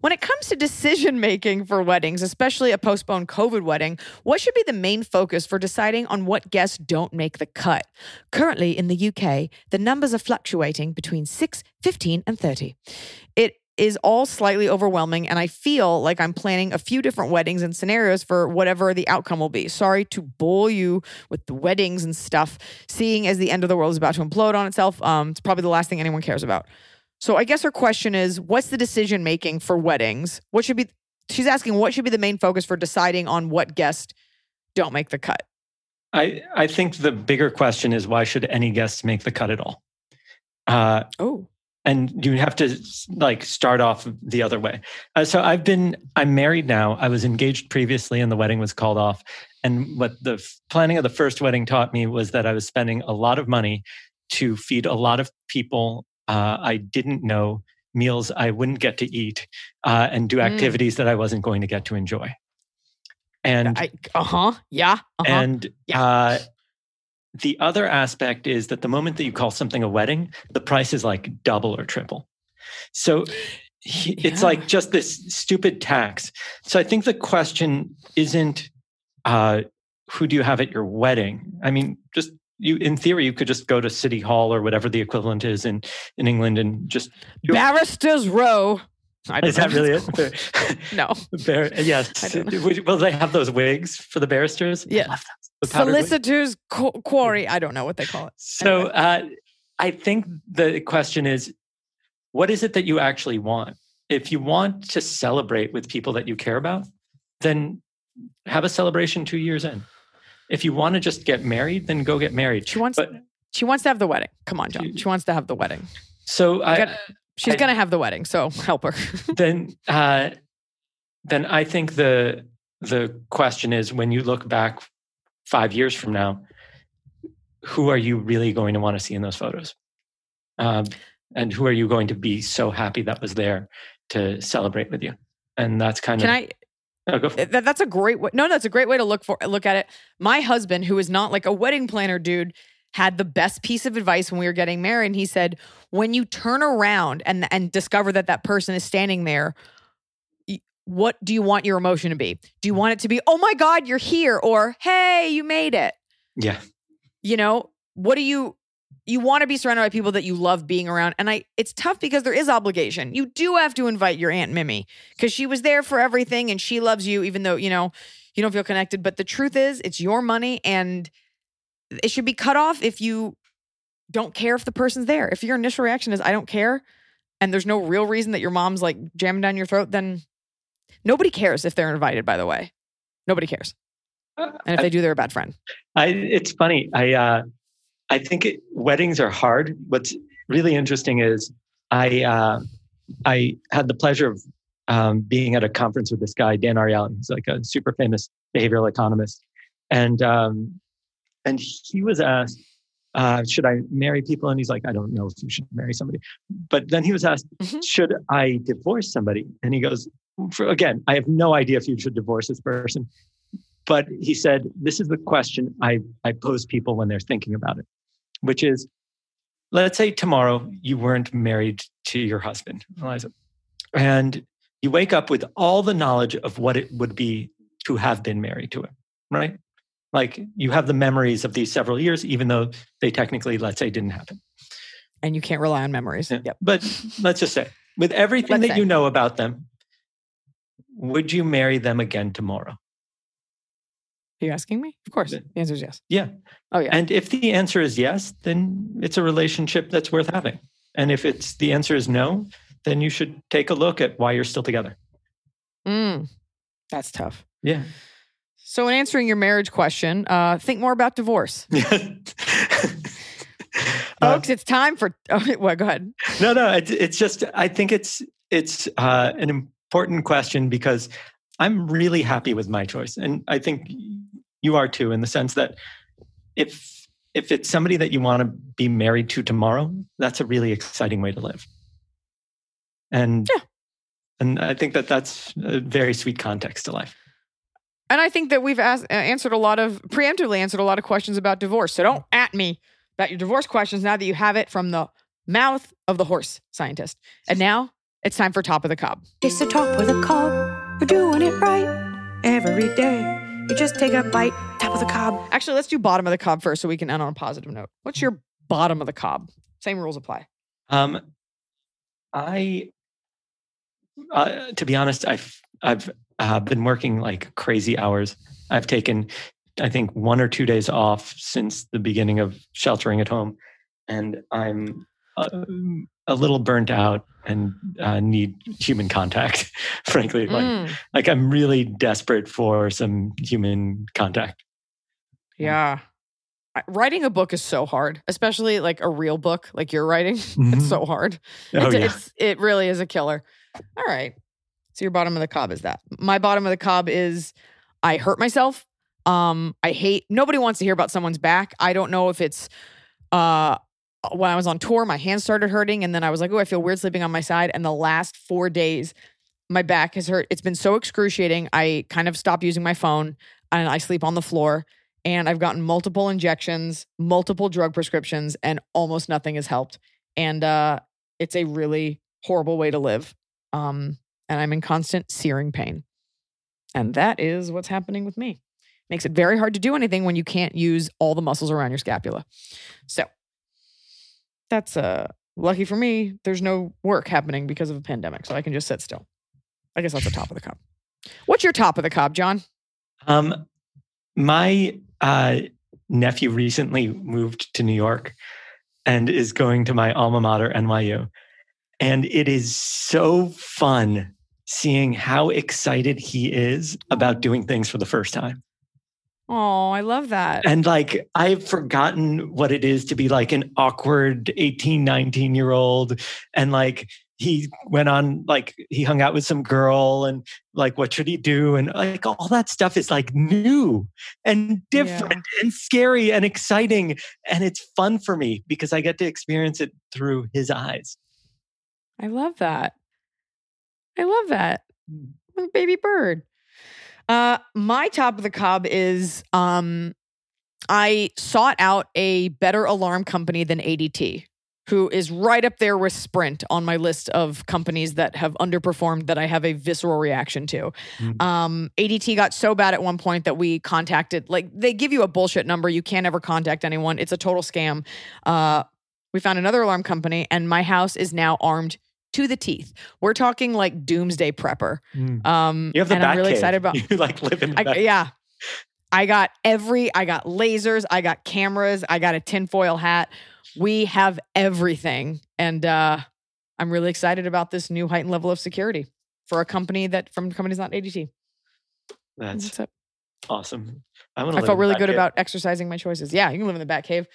When it comes to decision making for weddings, especially a postponed COVID wedding, what should be the main focus for deciding on what guests don't make the cut? Currently in the UK, the numbers are fluctuating between 6, 15, and 30. It is all slightly overwhelming, and I feel like I'm planning a few different weddings and scenarios for whatever the outcome will be. Sorry to bore you with the weddings and stuff, seeing as the end of the world is about to implode on itself. Um, it's probably the last thing anyone cares about. So I guess her question is what's the decision making for weddings? What should be she's asking what should be the main focus for deciding on what guests don't make the cut? I, I think the bigger question is why should any guests make the cut at all? Uh, Oh. And you have to like start off the other way. Uh, so I've been I'm married now. I was engaged previously, and the wedding was called off. And what the f- planning of the first wedding taught me was that I was spending a lot of money to feed a lot of people uh, I didn't know, meals I wouldn't get to eat, uh, and do Mm. activities that I wasn't going to get to enjoy. And I, uh-huh. Yeah. Uh-huh. and Yeah. The other aspect is that the moment that you call something a wedding, the price is like double or triple. So he, it's Yeah. like just this stupid tax. So I think the question isn't uh, who do you have at your wedding? I mean, just you in theory, you could just go to City Hall or whatever the equivalent is in, in England and just Barristers row. I don't is that really it? [laughs] No. Yes. Will they have those wigs for the barristers? Yeah. The. Solicitors qu- quarry. I don't know what they call it. So uh, I think the question is what is it that you actually want? If you want to celebrate with people that you care about, then have a celebration two years in. If you want to just get married, then go get married. She wants But she wants to have the wedding. Come on, Jon. She wants to have the wedding. so I, gotta- She's I- gonna have the wedding, so help her. [laughs] then uh, then I think the the question is when you look back five years from now, who are you really going to want to see in those photos? Um, and who are you going to be so happy that was there to celebrate with you? And that's kind of Can of I Oh, go that, that's a great way. No, that's a great way to look for look at it. My husband, who is not like a wedding planner dude, had the best piece of advice when we were getting married. And he said, when you turn around and and discover that that person is standing there, what do you want your emotion to be? Do you mm. want it to be, oh my God, you're here, or hey, you made it? yeah. you know what do you you want to be surrounded by people that you love being around and i it's tough because there is obligation you do have to invite your aunt mimi because she was there for everything and she loves you even though you know you don't feel connected but the truth is it's your money and it should be cut off if you don't care if the person's there if your initial reaction is i don't care and there's no real reason that your mom's like jamming down your throat then nobody cares if they're invited by the way nobody cares and if they do they're a bad friend I it's funny. I uh, I think it, weddings are hard. What's really interesting is I uh, I had the pleasure of um, being at a conference with this guy Dan Ariely. He's like a super famous behavioral economist, and um, and he was asked, uh, "Should I marry people?" And he's like, "I don't know if you should marry somebody." But then he was asked, Mhm. "Should I divorce somebody?" And he goes, for, "Again, I have no idea if you should divorce this person." but he said this is the question I, I pose people when they're thinking about it which is let's say tomorrow you weren't married to your husband eliza and you wake up with all the knowledge of what it would be to have been married to him, right? Like you have the memories of these several years, even though they technically, let's say, didn't happen. And you can't rely on memories. Yeah. Yep. But let's just say, with everything Let's that say. you know about them, would you marry them again tomorrow? Are you asking me? Of course. The answer is yes. Yeah. Oh yeah. And if the answer is yes, then it's a relationship that's worth having. And if it's the answer is no, then you should take a look at why you're still together. Mm, that's tough. Yeah. So, in answering your marriage question, uh, think more about divorce, [laughs] Uh, folks. it's time for. [laughs] Oh, well, go ahead. no, no, it's, it's just I think it's it's uh, an important question because I'm really happy with my choice, and I think you are too, in the sense that if if it's somebody that you want to be married to tomorrow, that's a really exciting way to live. And Yeah. and I think that that's a very sweet context to life. And I think that we've asked, uh, answered a lot of preemptively answered a lot of questions about divorce. So don't at me about your divorce questions now that you have it from the mouth of the horse scientist. And now it's time for top of the cob. It's the top of the cob. We're doing it right every day. You just take a bite, top of the cob. Actually, let's do bottom of the cob first, so we can end on a positive note. What's your bottom of the cob? Same rules apply. Um, I, uh, to be honest, I've I've uh, been working like crazy hours. I've taken, I think, one or two days off since the beginning of sheltering at home, and I'm uh, a little burnt out and uh, need human contact. [laughs] Frankly, like Mm, like I'm really desperate for some human contact. yeah. Writing a book is so hard, especially like a real book, like you're writing. [laughs] It's Mhm. so hard. Oh it's, yeah. it's it really is a killer. All right. So your bottom of the cob is that. My bottom of the cob is I hurt myself. Um, I hate nobody wants to hear about someone's back. I don't know if it's uh when I was on tour, my hands started hurting, and then I was like, oh, I feel weird sleeping on my side. And the last four days, my back has hurt. It's been so excruciating. I kind of stopped using my phone and I sleep on the floor. And I've gotten multiple injections, multiple drug prescriptions, and almost nothing has helped. And uh, it's a really horrible way to live. Um, and I'm in constant searing pain. And that is what's happening with me. Makes it very hard to do anything when you can't use all the muscles around your scapula. So that's uh lucky for me, there's no work happening because of a pandemic. So I can just sit still. I guess that's the top of the cup. What's your top of the cob, Jon? Um, my uh, nephew recently moved to New York and is going to my alma mater, NYU. And it is so fun seeing how excited he is about doing things for the first time. Oh, I love that. And like, I've forgotten what it is to be like an awkward 18, 19 year old. And like, he went on, like, he hung out with some girl and like, what should he do? And like, all that stuff is like new and different and scary and exciting. And it's fun for me because I get to experience it through his eyes. I love that. I love that. Mm. Baby bird. Uh my top of the cob is um I sought out a better alarm company than ADT, who is right up there with Sprint on my list of companies that have underperformed that I have a visceral reaction to. Mm. Um, ADT got so bad at one point that we contacted, like, they give you a bullshit number. You can't ever contact anyone. It's a total scam. Uh, we found another alarm company, and my house is now armed to the teeth. We're talking like doomsday prepper. Um, You have the and I'm really Batcave. excited about. [laughs] you like live in I, back. yeah. I got every, I got lasers, I got cameras, I got a tinfoil hat. We have everything. And uh, I'm really excited about this new heightened level of security for a company that from companies not ADT. That's That's it. awesome. I, wanna I felt really good Batcave. about exercising my choices. Yeah, you can live in the Batcave.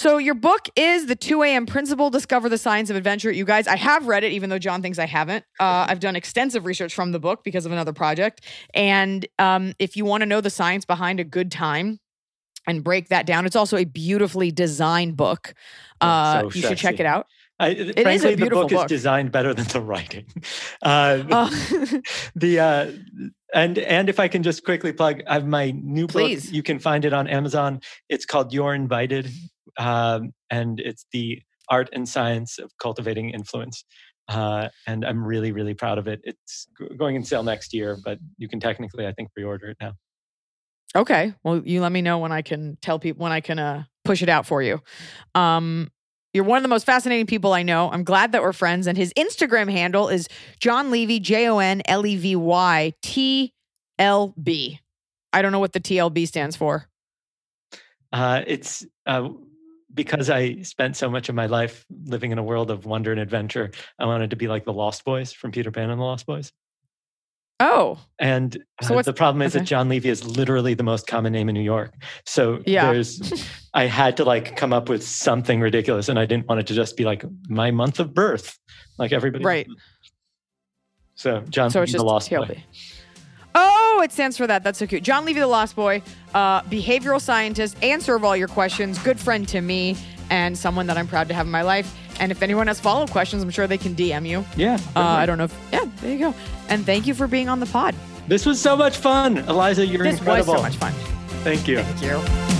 So your book is the 2 a.m. Principle: Discover the Science of Adventure. You guys, I have read it, even though Jon thinks I haven't. Uh, I've done extensive research from the book because of another project. And um, if you want to know the science behind a good time and break that down, it's also a beautifully designed book. Oh, Uh, so you should check it out. I, is a frankly, the book, book. is designed better than the writing. [laughs] Uh, Uh, [laughs] the uh, and and if I can just quickly plug, I have my new Please. book. You can find it on Amazon. It's called You're Invited, um, and it's the art and science of cultivating influence. uh, and I'm really, really proud of it. It's going in sale next year, but you can technically, I think, pre-order it now. Okay. Well, you let me know when I can tell people when I can uh, push it out for you. Um, you're one of the most fascinating people I know. I'm glad that we're friends. And his Instagram handle is Jon Levy, J O N L E V Y T L B. I don't know what the TLB stands for. Uh, it's uh, because I spent so much of my life living in a world of wonder and adventure. I wanted to be like the Lost Boys from Peter Pan and the Lost Boys. Oh, And So uh, the problem is okay. that Jon Levy is literally the most common name in New York. So Yeah. there's, [laughs] I had to like come up with something ridiculous, and I didn't want it to just be like my month of birth, like everybody. right. So Jon So Levy, it's the just Lost TLB. Boy. Oh, it stands for that. That's so cute. Jon Levy, the Lost Boy, uh, behavioral scientist, answer of all your questions, good friend to me, and someone that I'm proud to have in my life. And if anyone has follow up questions, I'm sure they can DM you. Yeah. Uh, I don't know if, yeah, there you go. And thank you for being on the pod. This was so much fun, Eliza. You're this incredible. was so much fun. Thank you. Thank you.